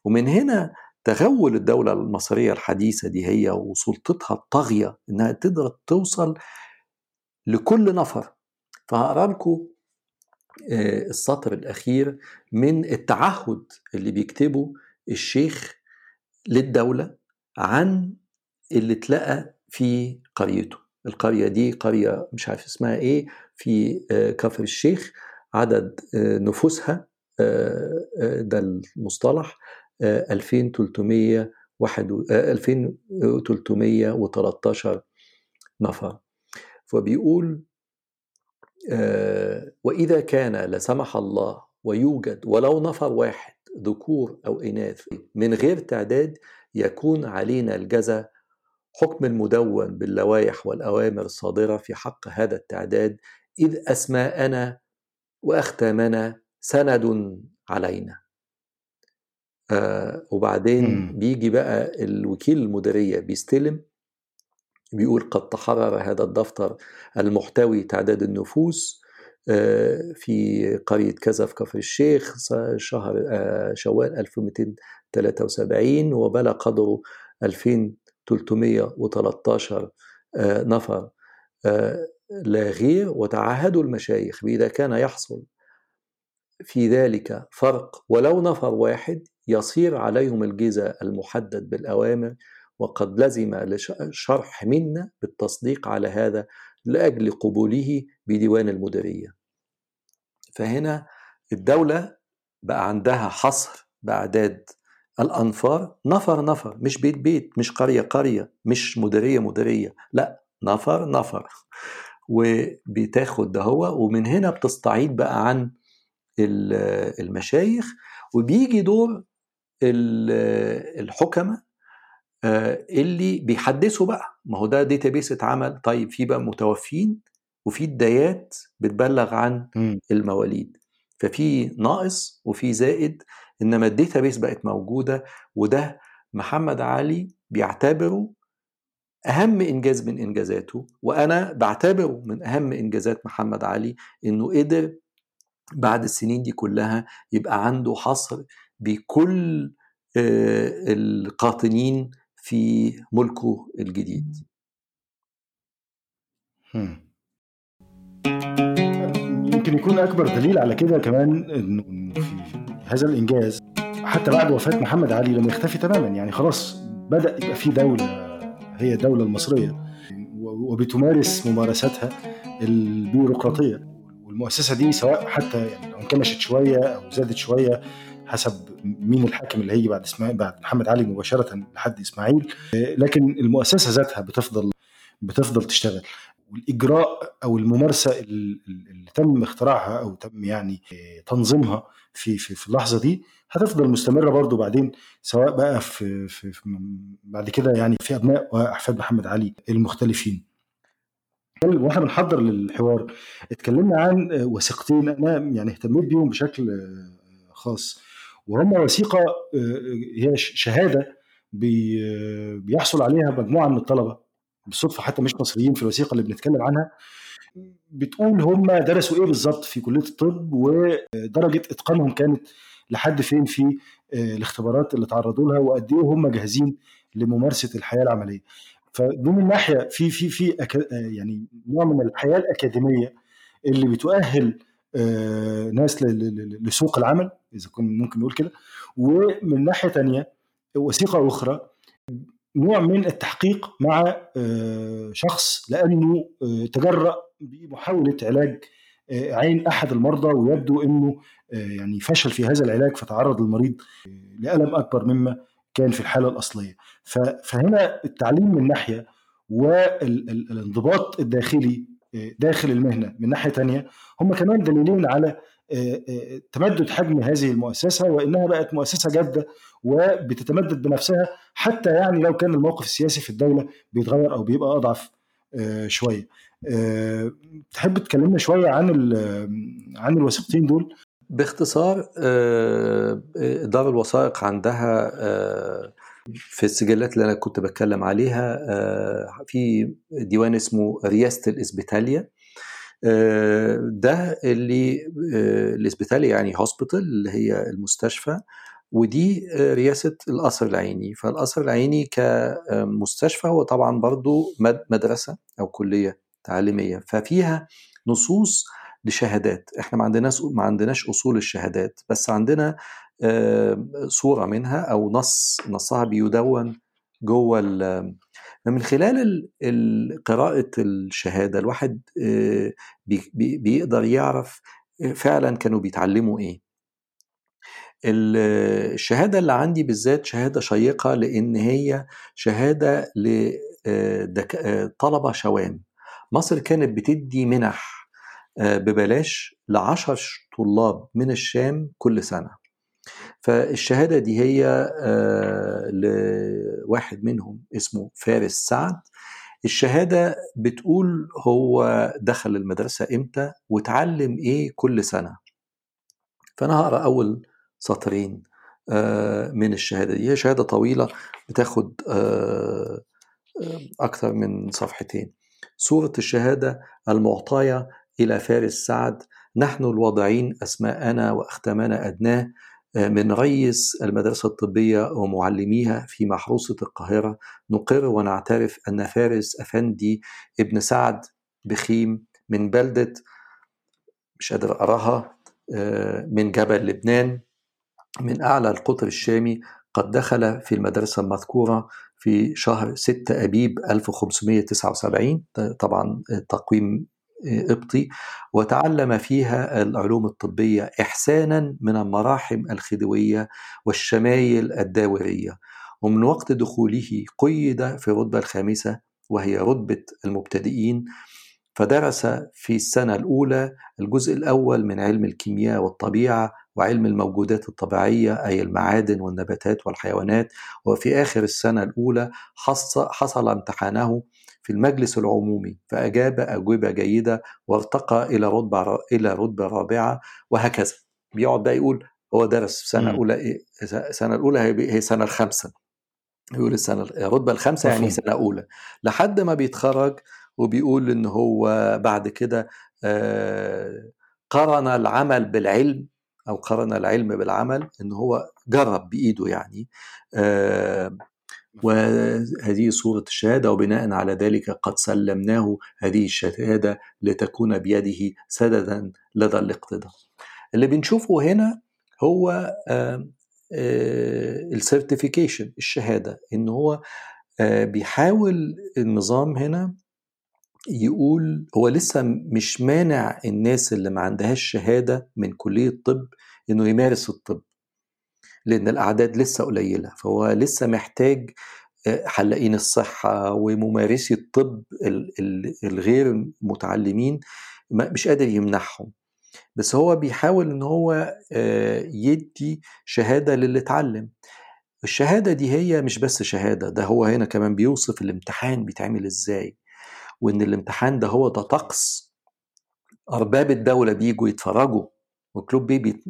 ومن هنا تغول الدولة المصرية الحديثة دي هي وسلطتها الطاغية إنها تقدر توصل لكل نفر. فهقرأ لكم السطر الأخير من التعهد اللي بيكتبه الشيخ للدولة عن اللي اتلقى في قريته. القرية دي قرية مش عارف اسمها إيه في كفر الشيخ عدد نفوسها ده المصطلح 2300 2313 نفر. فبيقول وإذا كان لسمح الله ويوجد ولو نفر واحد ذكور أو إناث من غير تعداد يكون علينا الجزاء حكم المدون باللوائح والأوامر الصادرة في حق هذا التعداد إذ أسماءنا وأختامنا سند علينا آه وبعدين. بيجي بقى الوكيل المديرية بيستلم بيقول قد تحرر هذا الدفتر المحتوي تعداد النفوس آه في قرية كذا في كفر الشيخ شهر آه شوال 1273 وبلغ قدره 2313 نفر. لا غير وتعهدوا المشايخ بإذا كان يحصل في ذلك فرق. ولو نفر واحد يصير عليهم الجزاء المحدد بالأوامر وقد لزم شرح منا بالتصديق على هذا لأجل قبوله بديوان المديرية. فهنا الدولة بقى عندها حصر بأعداد الأنفار نفر نفر مش بيت بيت مش قرية قرية مش مديرية مديرية لا نفر نفر. وبتاخد ده هو ومن هنا بتستعيد بقى عن المشايخ وبيجي دور الحكمة اللي بيحدثوا بقى. ما هو ده database اتعمل. طيب في بقى متوفين وفي الدايات بتبلغ عن المواليد. ففي ناقص وفي زائد إنما ال database بقت موجودة. وده محمد علي بيعتبره أهم إنجاز من إنجازاته. وأنا بعتبره من أهم إنجازات محمد علي إنه قدر بعد السنين دي كلها يبقى عنده حصر بكل القاطنين في ملكه الجديد. يمكن يكون أكبر دليل على كده كمان انه في هذا الإنجاز حتى بعد وفاة محمد علي لم يختفي تماما. يعني خلاص بدأ يبقى في دولة هي الدولة المصرية وبتمارس ممارساتها البيروقراطية. والمؤسسة دي سواء حتى يعني لو انكمشت شوية أو زادت شوية حسب مين الحاكم اللي هيجي بعد إسماعيل بعد محمد علي مباشرة لحد إسماعيل. لكن المؤسسة ذاتها بتفضل بتفضل تشتغل. والإجراء أو الممارسة اللي تم اختراعها أو تم يعني تنظيمها في في, في اللحظة دي هتفضل مستمرة برضو بعدين سواء بقى في, في, في بعد كده يعني في أبناء وأحفاد محمد علي المختلفين. وإحنا بنحضر للحوار. اتكلمنا عن وثيقتين. أنا يعني اهتميت بيهم بشكل خاص. وهم وثيقه هي شهادة بيحصل عليها مجموعة من الطلبة بالصدفة حتى مش مصريين في الوثيقة اللي بنتكلم عنها. بتقول هم درسوا إيه بالظبط في كلية الطب؟ ودرجة إتقانهم كانت لحد فين في الاختبارات اللي تعرضوا لها؟ وقد إيه هم جاهزين لممارسة الحياة العملية؟ فدي من ناحية في في في يعني نوع من الحياة الأكاديمية اللي بتؤهل ناس لسوق العمل. إذا كنا ممكن نقول كده. ومن ناحية تانية وثيقة أخرى نوع من التحقيق مع شخص لأنه تجرأ بمحاولة علاج عين أحد المرضى ويبدو إنه يعني فشل في هذا العلاج فتعرض المريض لألم أكبر مما كان في الحالة الأصلية. فهنا التعليم من ناحية والانضباط الداخلي داخل المهنة من ناحية تانية هم كمان دليلين على تمدد حجم هذه المؤسسة وإنها بقت مؤسسة جادة وبتتمدد بنفسها حتى يعني لو كان الموقف السياسي في الدولة بيتغير أو بيبقى أضعف شوية. تحب تكلمنا شوية عن عن الوثيقتين دول؟ باختصار آه، دار الوثائق عندها آه، في السجلات اللي أنا كنت بتكلم عليها آه، في ديوان اسمه رياسه الاسبيتاليا ده اللي الاسبيتاليا يعني hospital اللي هي المستشفى ودي رئاسة القصر العيني. فالقصر العيني كمستشفى هو طبعا برضو مدرسة أو كلية تعليمية. ففيها نصوص لشهادات. إحنا ما عندناش ما عندناش أصول الشهادات بس عندنا صورة منها أو نص نصها بيدون جوه من خلال قراءة الشهادة الواحد بيقدر يعرف فعلا كانوا بيتعلموا إيه. الشهادة اللي عندي بالذات شهادة شيقة لأن هي شهادة لطلبة شوام. مصر كانت بتدي منح آه، ببلاش لعشر طلاب من الشام كل سنة. فالشهادة دي هي آه، لواحد منهم اسمه فارس سعد. الشهادة بتقول هو دخل المدرسة إمتى وتعلم إيه كل سنة. فأنا هقرأ أول سطرين آه، من الشهادة دي. هي شهادة طويلة بتاخد أكثر من صفحتين. صورة الشهادة المعطاية إلى فارس سعد. نحن الواضعين أسماءنا وأختامنا أدناه. آه، من رئيس المدرسة الطبية ومعلميها في محروسة القاهرة نقر ونعترف أن فارس أفندي ابن سعد بخيم من بلدة مش قادر أراها آه، من جبل لبنان من أعلى القطر الشامي قد دخل في المدرسة المذكورة في شهر 6 أبيب 1579 طبعا تقويم قبطي وتعلم فيها العلوم الطبية إحسانا من المراحم الخديوية والشمايل الداورية ومن وقت دخوله قيد في الرتبة الخامسة وهي رتبة المبتدئين فدرس في السنة الأولى الجزء الأول من علم الكيمياء والطبيعة وعلم الموجودات الطبيعية أي المعادن والنباتات والحيوانات. وفي آخر السنة الأولى حصل امتحانه في المجلس العمومي فأجاب أجوبة جيدة وارتقى إلى رتبة إلى رتبة رابعة وهكذا. بيقعد بقى يقول هو درس في سنة أولى إيه السنة الأولى هي السنة الخامسة. يقول السنة الرتبة الخامسة يعني سنة أولى. لحد ما بيتخرج وبيقول إن هو بعد كده آه، قرن العمل بالعلم أو قرن العلم بالعمل إن هو جرب بإيده يعني آه، وهذه صورة الشهادة وبناء على ذلك قد سلمناه هذه الشهادة لتكون بيده سددا لدى الاقتداء. اللي بنشوفه هنا هو السيرتيفيكيشن الشهادة إن هو بيحاول النظام هنا يقول هو لسه مش مانع الناس اللي ما عندهاش شهادة من كلية الطب إنه يمارس الطب. لأن الأعداد لسه قليلة فهو لسه محتاج آه، حلاقين الصحة وممارسي الطب الغير متعلمين مش قادر يمنحهم. بس هو بيحاول إن هو آه، يدي شهادة للي اتعلم. الشهادة دي هي مش بس شهادة ده هو هنا كمان بيوصف الامتحان بيتعمل إزاي. وإن الامتحان ده هو ده طقس أرباب الدولة بيجوا يتفرجوا وكلوب بي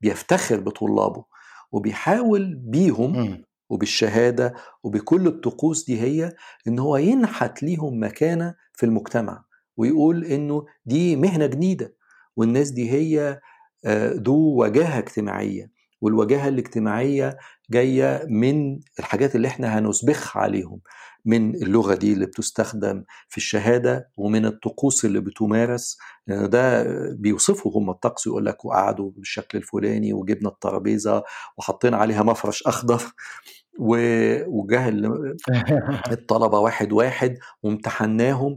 بيفتخر بطلابه. وبيحاول بيهم وبالشهادة وبكل الطقوس دي هي إن هو ينحت ليهم مكانة في المجتمع ويقول إنه دي مهنة جديدة والناس دي هي آه، ذو وجاهة اجتماعية والوجاهة الاجتماعية جاية من الحاجات اللي إحنا هنسبخها عليهم من اللغة دي اللي بتستخدم في الشهادة ومن الطقوس اللي بتمارس. ده بيوصفوا هم الطقس يقول لك وقعدوا بالشكل الفلاني وجبنا الترابيزة وحطينا عليها مفرش أخضر وجه الطلبة واحد واحد وامتحناهم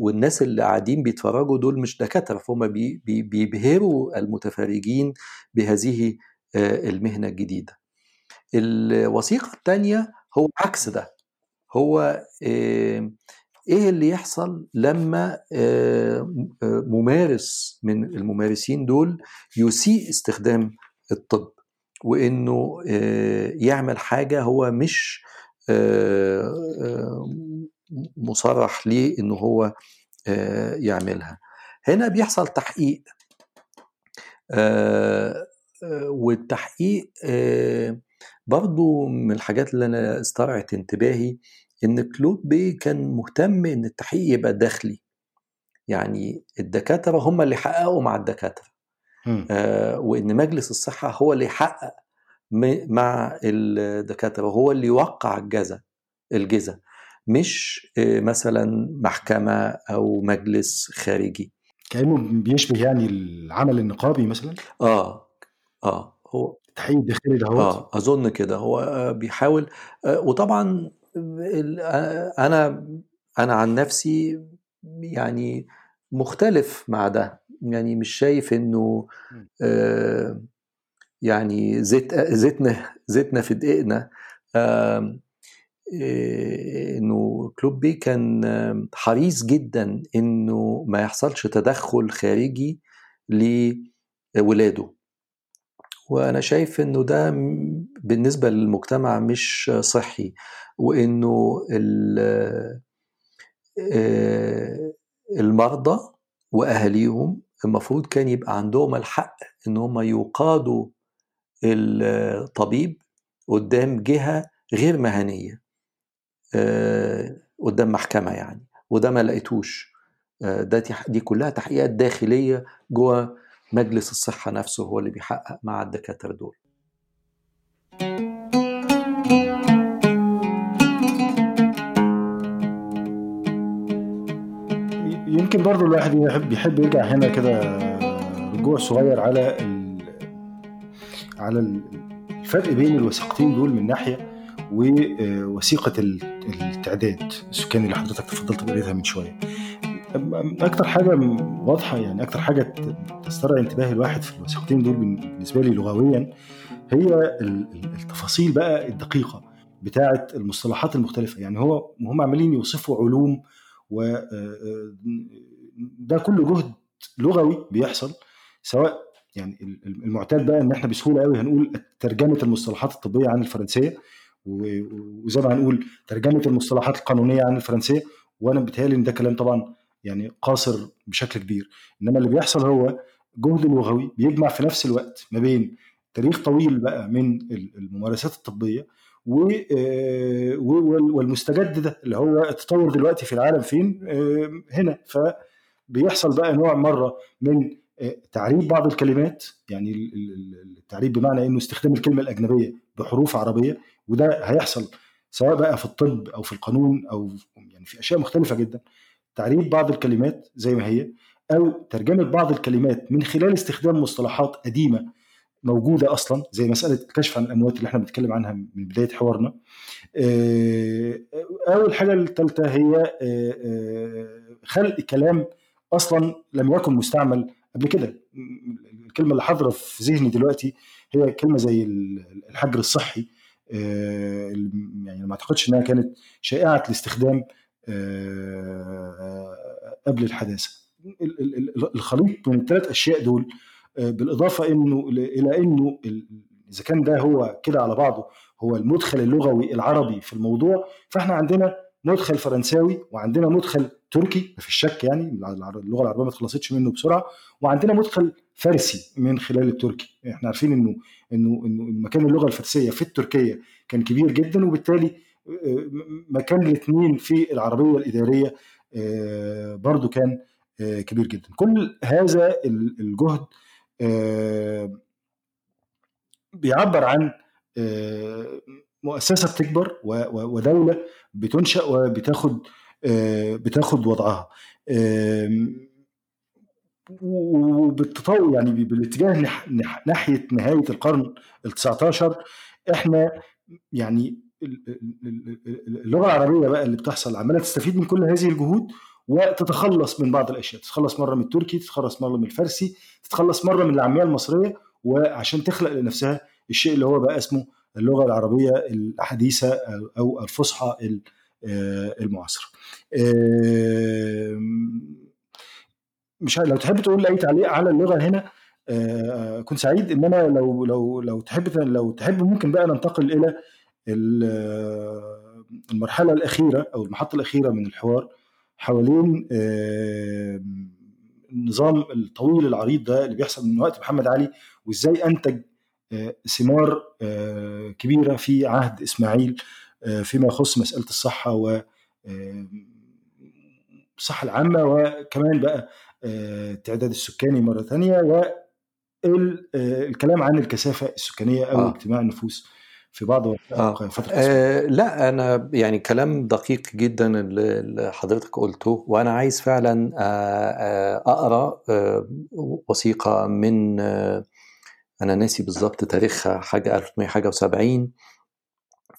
والناس اللي قاعدين بيتفرجوا دول مش دكاترة فهم بيبهروا المتفرجين بهذه المهنة الجديدة. الوثيقة الثانية هو عكس ده. هو إيه اللي يحصل لما ممارس من الممارسين دول يسيء استخدام الطب؟ وإنه يعمل حاجة هو مش مصرح ليه إنه هو يعملها. هنا بيحصل تحقيق. والتحقيق برضو من الحاجات اللي أنا استرعت انتباهي إن كلود بي كان مهتم إن التحقيق يبقى داخلي. يعني الدكاترة هم اللي حققوا مع الدكاترة. مم. آه، وإن مجلس الصحة هو اللي يحقق مع الدكاترة هو اللي يوقع الجزا الجزا مش آه، مثلا محكمة أو مجلس خارجي. كأنه بيشبه يعني العمل النقابي مثلا؟ آه آه هو التحقيق الداخلي ده هو آه أظن كده. هو آه، بيحاول آه، وطبعا آه، أنا أنا عن نفسي يعني مختلف مع ده. يعني مش شايف إنه. آه، يعني زيت زيتنا زيتنا في دقيقنا. إنه كلوب بي كان حريص جدا إنه ما يحصلش تدخل خارجي لولاده. وأنا شايف إنه ده بالنسبة للمجتمع مش صحي وإنه آه، المرضى وأهاليهم المفروض كان يبقى عندهم الحق إن هم يقادوا الطبيب قدام جهة غير مهنية آه، قدام محكمة يعني وده ما لقيتوش آه، ده دي كلها تحقيقات داخلية جوه مجلس الصحة نفسه هو اللي بيحقق مع الدكاترة دول يمكن برضو الواحد يحب بيحب يرجع هنا كده رجوع صغير على. على ال- الفرق بين الوثيقتين دول من ناحية ووثيقة ال- التعداد السكاني اللي حضرتك تفضلت بقريتها من شوية أكتر حاجة واضحة يعني أكتر حاجة تسترعي انتباه الواحد في الوثيقتين دول بالنسبة لي لغويا هي ال- ال- التفاصيل بقى الدقيقة بتاعه المصطلحات المختلفة. يعني هو هم عمالين يوصفوا علوم و آه، آه، ده كله جهد لغوي بيحصل سواء يعني ال- ال- المعتاد بقى إن إحنا بسهولة قوي هنقول ترجمة المصطلحات الطبية عن الفرنسية وزي ما هنقول ترجمة المصطلحات القانونية عن الفرنسية وأنا بيتهيألي إن ده كلام طبعا يعني قاصر بشكل كبير. إنما اللي بيحصل هو جهد لغوي بيجمع في نفس الوقت ما بين تاريخ طويل بقى من ال- الممارسات الطبية آه، والمستجد ده اللي هو التطور دلوقتي في العالم فين؟ آه، هنا. فبيحصل بقى نوع مرة من آه، تعريب بعض الكلمات يعني ال- ال- ال- التعريب بمعنى إنه استخدام الكلمة الأجنبية بحروف عربية وده هيحصل سواء بقى في الطب أو في القانون أو يعني في أشياء مختلفة جدا. تعريب بعض الكلمات زي ما هي أو ترجمة بعض الكلمات من خلال استخدام مصطلحات قديمة موجودة أصلا زي مسألة الكشف عن الأموات اللي إحنا بنتكلم عنها من بداية حوارنا. آه، أول حاجة الثالثه هي آه، آه، خلق كلام أصلا لم يكن مستعمل قبل كده. الكلمة اللي حاضرة في ذهني دلوقتي هي كلمة زي الحجر الصحي. يعني ما أعتقدش إنها كانت شائعة الاستخدام قبل الحداثة. ال- ال- ال- الخليط من الثلاث أشياء دول آه، بالإضافة إنه إلى إنه إذا كان ده هو كده على بعضه هو المدخل اللغوي العربي في الموضوع فإحنا عندنا مدخل فرنساوي وعندنا مدخل تركي مفيش شك يعني اللغة العربية ما اتخلصتش منه بسرعة وعندنا مدخل فارسي من خلال التركي. إحنا عارفين انه انه إنه مكان اللغة الفارسية في التركية كان كبير جدا وبالتالي آه، مكان الاثنين في العربية الإدارية آه، برضو كان آه، كبير جدا. كل هذا ال- الجهد آه، بيعبر عن مؤسسة بتكبر ودولة بتنشأ وبتاخد بتاخد وضعها. وبالتطور يعني بالاتجاه ناحية نهاية القرن ال 19 إحنا يعني اللغة العربية بقى اللي بتحصل عمالة تستفيد من كل هذه الجهود وتتخلص من بعض الأشياء تتخلص مرة من التركي تتخلص مرة من الفارسي تتخلص مرة من العامية المصرية وعشان تخلق لنفسها الشيء اللي هو بقى اسمه اللغة العربية الحديثة أو الفصحى ال- آه، المعاصرة. مش لو تحب تقول أي تعليق على اللغة هنا آه، كنت سعيد إنما لو لو لو تحب لو تحب ممكن بقى ننتقل إلى ال- المرحلة الأخيرة أو المحطة الأخيرة من الحوار حوالين آه، النظام الطويل العريض ده اللي بيحصل من وقت محمد علي وإزاي أنتج ثمار كبيرة في عهد إسماعيل فيما يخص مسألة الصحة و الصحة العامة وكمان بقى التعداد السكاني مرة ثانية والكلام عن الكثافة السكانية أو آه. اجتماع النفوس في بعض آه. فترة آه لا أنا يعني كلام دقيق جدا اللي حضرتك قلته وأنا عايز فعلا أقرأ وثيقة من أنا ناسي بالظبط تاريخها حاجة 1870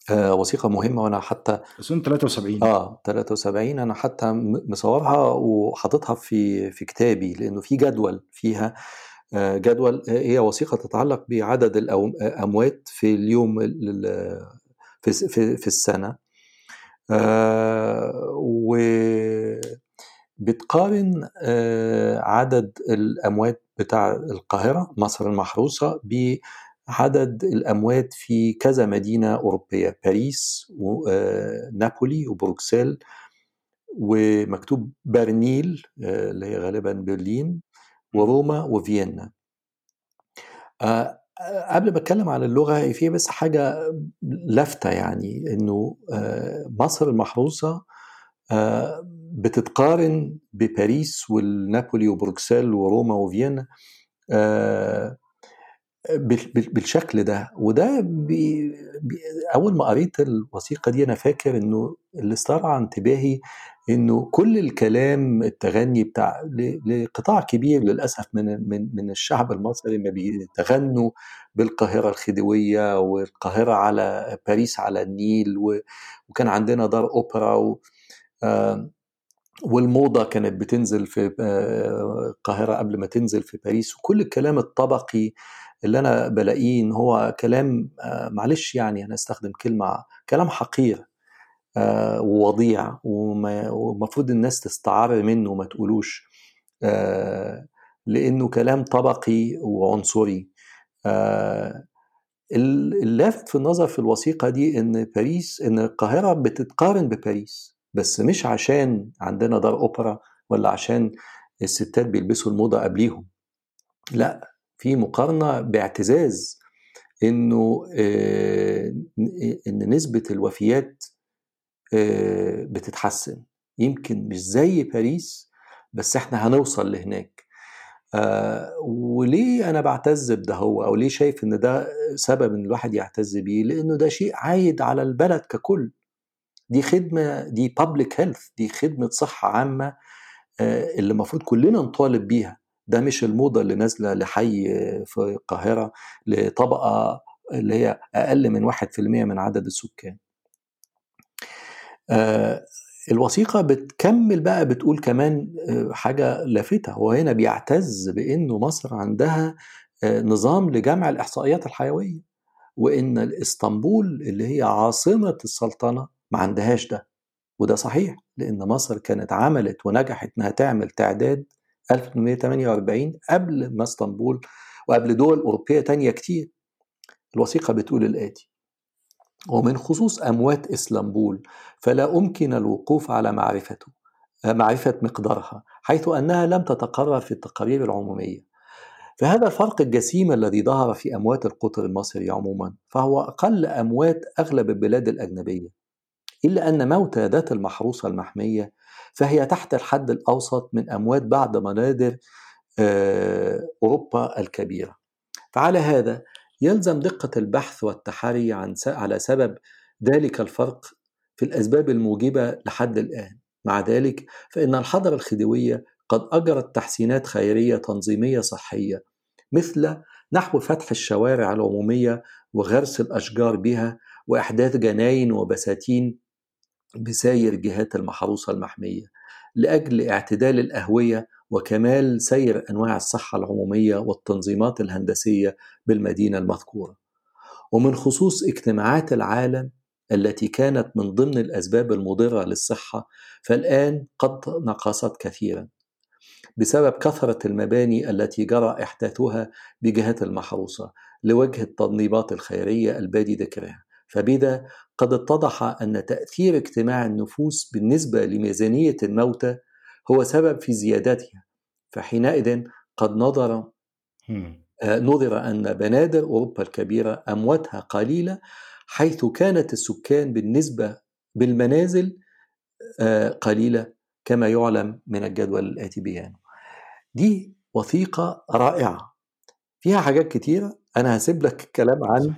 آه وثيقة مهمة وأنا حتى سنة 73 آه 73 أنا حتى مصورها وحاططها في في كتابي لأنه في جدول فيها آه جدول هي وثيقة تتعلق بعدد الأموات في اليوم في آه و بتقارن عدد الأموات بتاع القاهرة مصر المحروسة بعدد الأموات في كذا مدينة أوروبية باريس ونابولي وبروكسل ومكتوب برنيل اللي هي غالبا برلين. وروما وفيينا. قبل ما أتكلم عن اللغة في بس حاجة لافتة يعني إنه مصر المحروسة بتتقارن بباريس والنابولي وبروكسل وروما وفيينا بالشكل ده. وده بي بي أول ما قريت الوثيقة دي أنا فاكر إنه اللي استرعى انتباهي إنه كل الكلام التغني بتاع لقطاع كبير للأسف من من من الشعب المصري ما بيتغنوا بالقاهرة الخديوية والقاهرة على باريس على النيل وكان عندنا دار أوبرا و والموضة كانت بتنزل في القاهرة قبل ما تنزل في باريس وكل الكلام الطبقي اللي أنا بلاقيه إن هو كلام معلش يعني أنا أستخدم كلمة كلام حقير. ووضيع ومفروض الناس تستعر منه وما تقولوش. لأنه كلام طبقي وعنصري. اللافت في النظر في الوثيقة دي إن باريس إن القاهرة بتتقارن بباريس بس مش عشان عندنا دار أوبرا ولا عشان الستات بيلبسوا الموضة قبليهم. لا في مقارنة باعتزاز إنه إن نسبة الوفيات بتتحسن. يمكن مش زي باريس بس إحنا هنوصل لهناك. وليه أنا بعتز بده هو؟ أو ليه شايف إن ده سبب إن الواحد يعتز بيه؟ لأنه ده شيء عايد على البلد ككل. دي خدمة دي بابليك هيلث دي خدمة صحة عامة اللي المفروض كلنا نطالب بيها. ده مش الموضة اللي نازلة لحي في القاهرة لطبقة اللي هي أقل من واحد في المية من عدد السكان. الوثيقة بتكمل بقى بتقول كمان حاجة لافتة. هو هنا بيعتز بأنه مصر عندها نظام لجمع الإحصائيات الحيوية وإن إسطنبول اللي هي عاصمة السلطنة ما عندهاش ده. وده صحيح لأن مصر كانت عملت ونجحت إنها تعمل تعداد 1848 قبل ما إسطنبول وقبل دول أوروبية تانية كتير. الوثيقة بتقول الآتي. ومن خصوص أموات إسلامبول فلا أمكن الوقوف على معرفته معرفة مقدارها حيث أنها لم تتقرر في التقارير العمومية. فهذا الفرق الجسيم الذي ظهر في أموات القطر المصري عموما فهو أقل أموات أغلب البلاد الأجنبية. إلا أن موتى ذات المحروسة المحمية فهي تحت الحد الأوسط من أموات بعض منادر أوروبا الكبيرة. فعلى هذا يلزم دقة البحث والتحري عن على سبب ذلك الفرق في الأسباب الموجبة لحد الآن. مع ذلك فإن الحضرة الخديوية قد أجرت تحسينات خيرية تنظيمية صحية مثل نحو فتح الشوارع العمومية وغرس الأشجار بها وإحداث جناين وبساتين بساير جهات المحروسة المحمية لأجل اعتدال الأهوية وكمال سير أنواع الصحة العمومية والتنظيمات الهندسية بالمدينة المذكورة. ومن خصوص اجتماعات العالم التي كانت من ضمن الأسباب المضرة للصحة فالآن قد نقصت كثيرا بسبب كثرة المباني التي جرى إحداثها بجهات المحروسة لوجه التنظيمات الخيرية البادي ذكرها فبذا قد اتضح أن تأثير اجتماع النفوس بالنسبة لميزانية الموتى هو سبب في زيادتها فحينئذ قد نظر نظر أن بنادر أوروبا الكبيرة أمواتها قليلة حيث كانت السكان بالنسبة بالمنازل قليلة كما يعلم من الجدول الآتي بيانه. دي وثيقة رائعة. فيها حاجات كتيرة أنا هسيب لك الكلام عن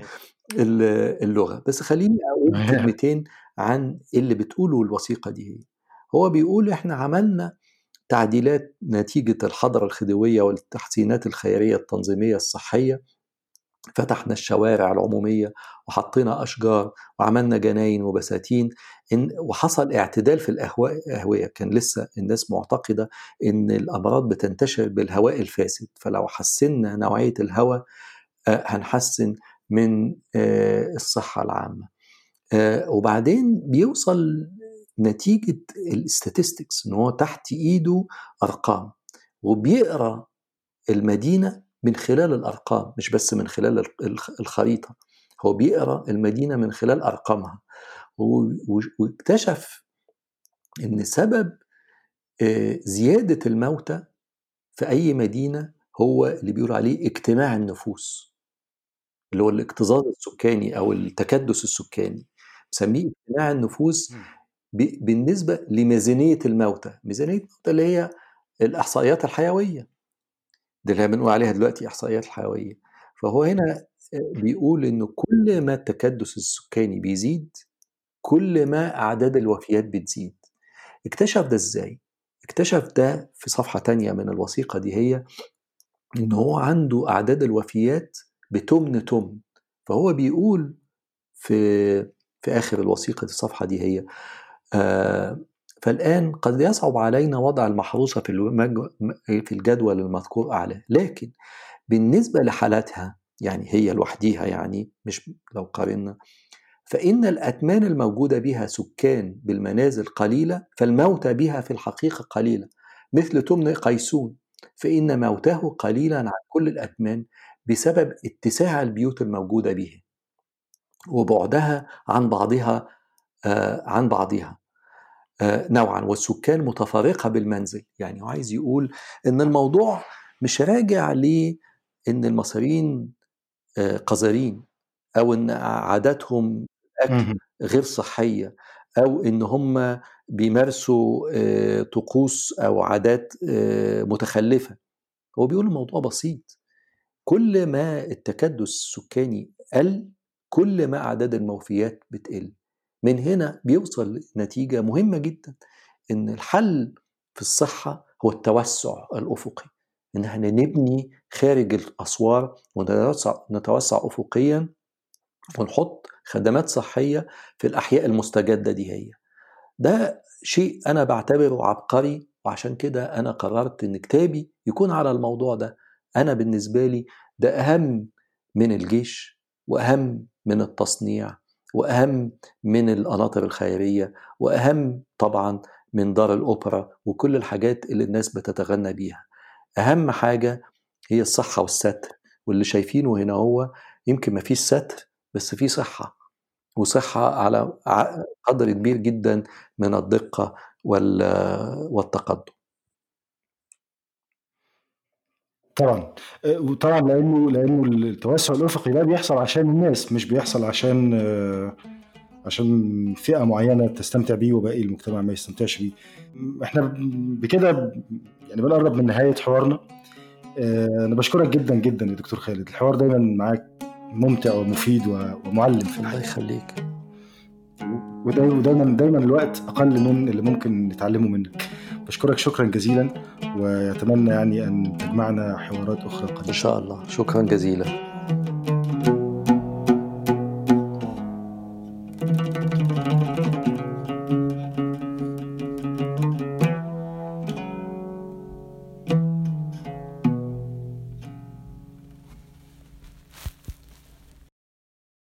اللغة. بس خليني أقول كلمتين عن اللي بتقوله الوثيقة دي. هو بيقول إحنا عملنا تعديلات نتيجة الحضرة الخديوية والتحسينات الخيرية التنظيمية الصحية. فتحنا الشوارع العمومية وحطينا أشجار وعملنا جناين وبساتين. إن وحصل اعتدال في الأهوية كان لسه الناس معتقدة إن الأمراض بتنتشر بالهواء الفاسد. فلو حسنا نوعية الهواء هنحسن من الصحة العامة. وبعدين بيوصل نتيجة ال statistics إن هو تحت إيده أرقام. وبيقرأ المدينة من خلال الأرقام مش بس من خلال الخريطة. هو بيقرأ المدينة من خلال أرقامها. واكتشف إن سبب زيادة الموتى في أي مدينة هو اللي بيقول عليه اجتماع النفوس. اللي هو الاكتظاظ السكاني أو التكدس السكاني. بسميه اجتماع النفوس بالنسبة لميزانية الموتى. ميزانية الموتى اللي هي الإحصائيات الحيوية. دي اللي بنقول عليها دلوقتي إحصائيات حيوية فهو هنا بيقول إن كل ما التكدس السكاني بيزيد كل ما أعداد الوفيات بتزيد. اكتشف ده إزاي؟ اكتشف ده في صفحة تانية من الوثيقة دي هي إن هو عنده أعداد الوفيات بتمن تمن. فهو بيقول في في آخر الوثيقة الصفحة دي هي فالآن قد يصعب علينا وضع المحروسة في, المج... في الجدول المذكور أعلى لكن بالنسبة لحالاتها يعني هي لوحديها يعني مش لو قارنا فإن الأتمان الموجودة بها سكان بالمنازل قليلة فالموتى بها في الحقيقة قليلة مثل تمن قيسون فإن موته قليلا عن كل الأتمان بسبب اتساع البيوت الموجودة به وبعدها عن بعضها آه عن بعضها. آه نوعا والسكان متفارقة بالمنزل. يعني هو عايز يقول إن الموضوع مش راجع لأن المصريين آه قذرين أو إن عاداتهم أكل غير صحية أو إن هم بيمارسوا طقوس أو عادات متخلفة. هو بيقول الموضوع بسيط. كل ما التكدس السكاني قل كل ما أعداد الموفيات بتقل. من هنا بيوصل نتيجة مهمة جدا إن الحل في الصحة هو التوسع الأفقي إن إحنا نبني خارج الأسوار ونتوسع نتوسع أفقيا ونحط خدمات صحية في الأحياء المستجدة دي هي. ده شيء أنا بعتبره عبقري وعشان كده أنا قررت إن كتابي يكون على الموضوع ده. أنا بالنسبة لي ده أهم من الجيش وأهم من التصنيع وأهم من القناطر الخيرية وأهم طبعا من دار الأوبرا وكل الحاجات اللي الناس بتتغنى بيها. أهم حاجة هي الصحة والستر واللي شايفينه هنا هو يمكن ما فيش ستر بس في صحة وصحة على قدر كبير جدا من الدقة والتقدم. طبعا. وطبعا لأنه لأنه التوسع الأفقي ده بيحصل عشان الناس مش بيحصل عشان عشان فئة معينة تستمتع بيه وباقي المجتمع ما يستمتعش بيه. إحنا بكده يعني بنقرب من نهاية حوارنا. أنا بشكرك جدا جدا يا دكتور خالد. الحوار دايما معاك ممتع ومفيد ومعلم في الحياة. الله يخليك. ودايما دايما الوقت أقل من اللي ممكن نتعلمه منك. بشكرك شكرا جزيلا ويتمنى يعني أن تجمعنا حوارات أخرى قريبا إن شاء الله. شكرا جزيلا.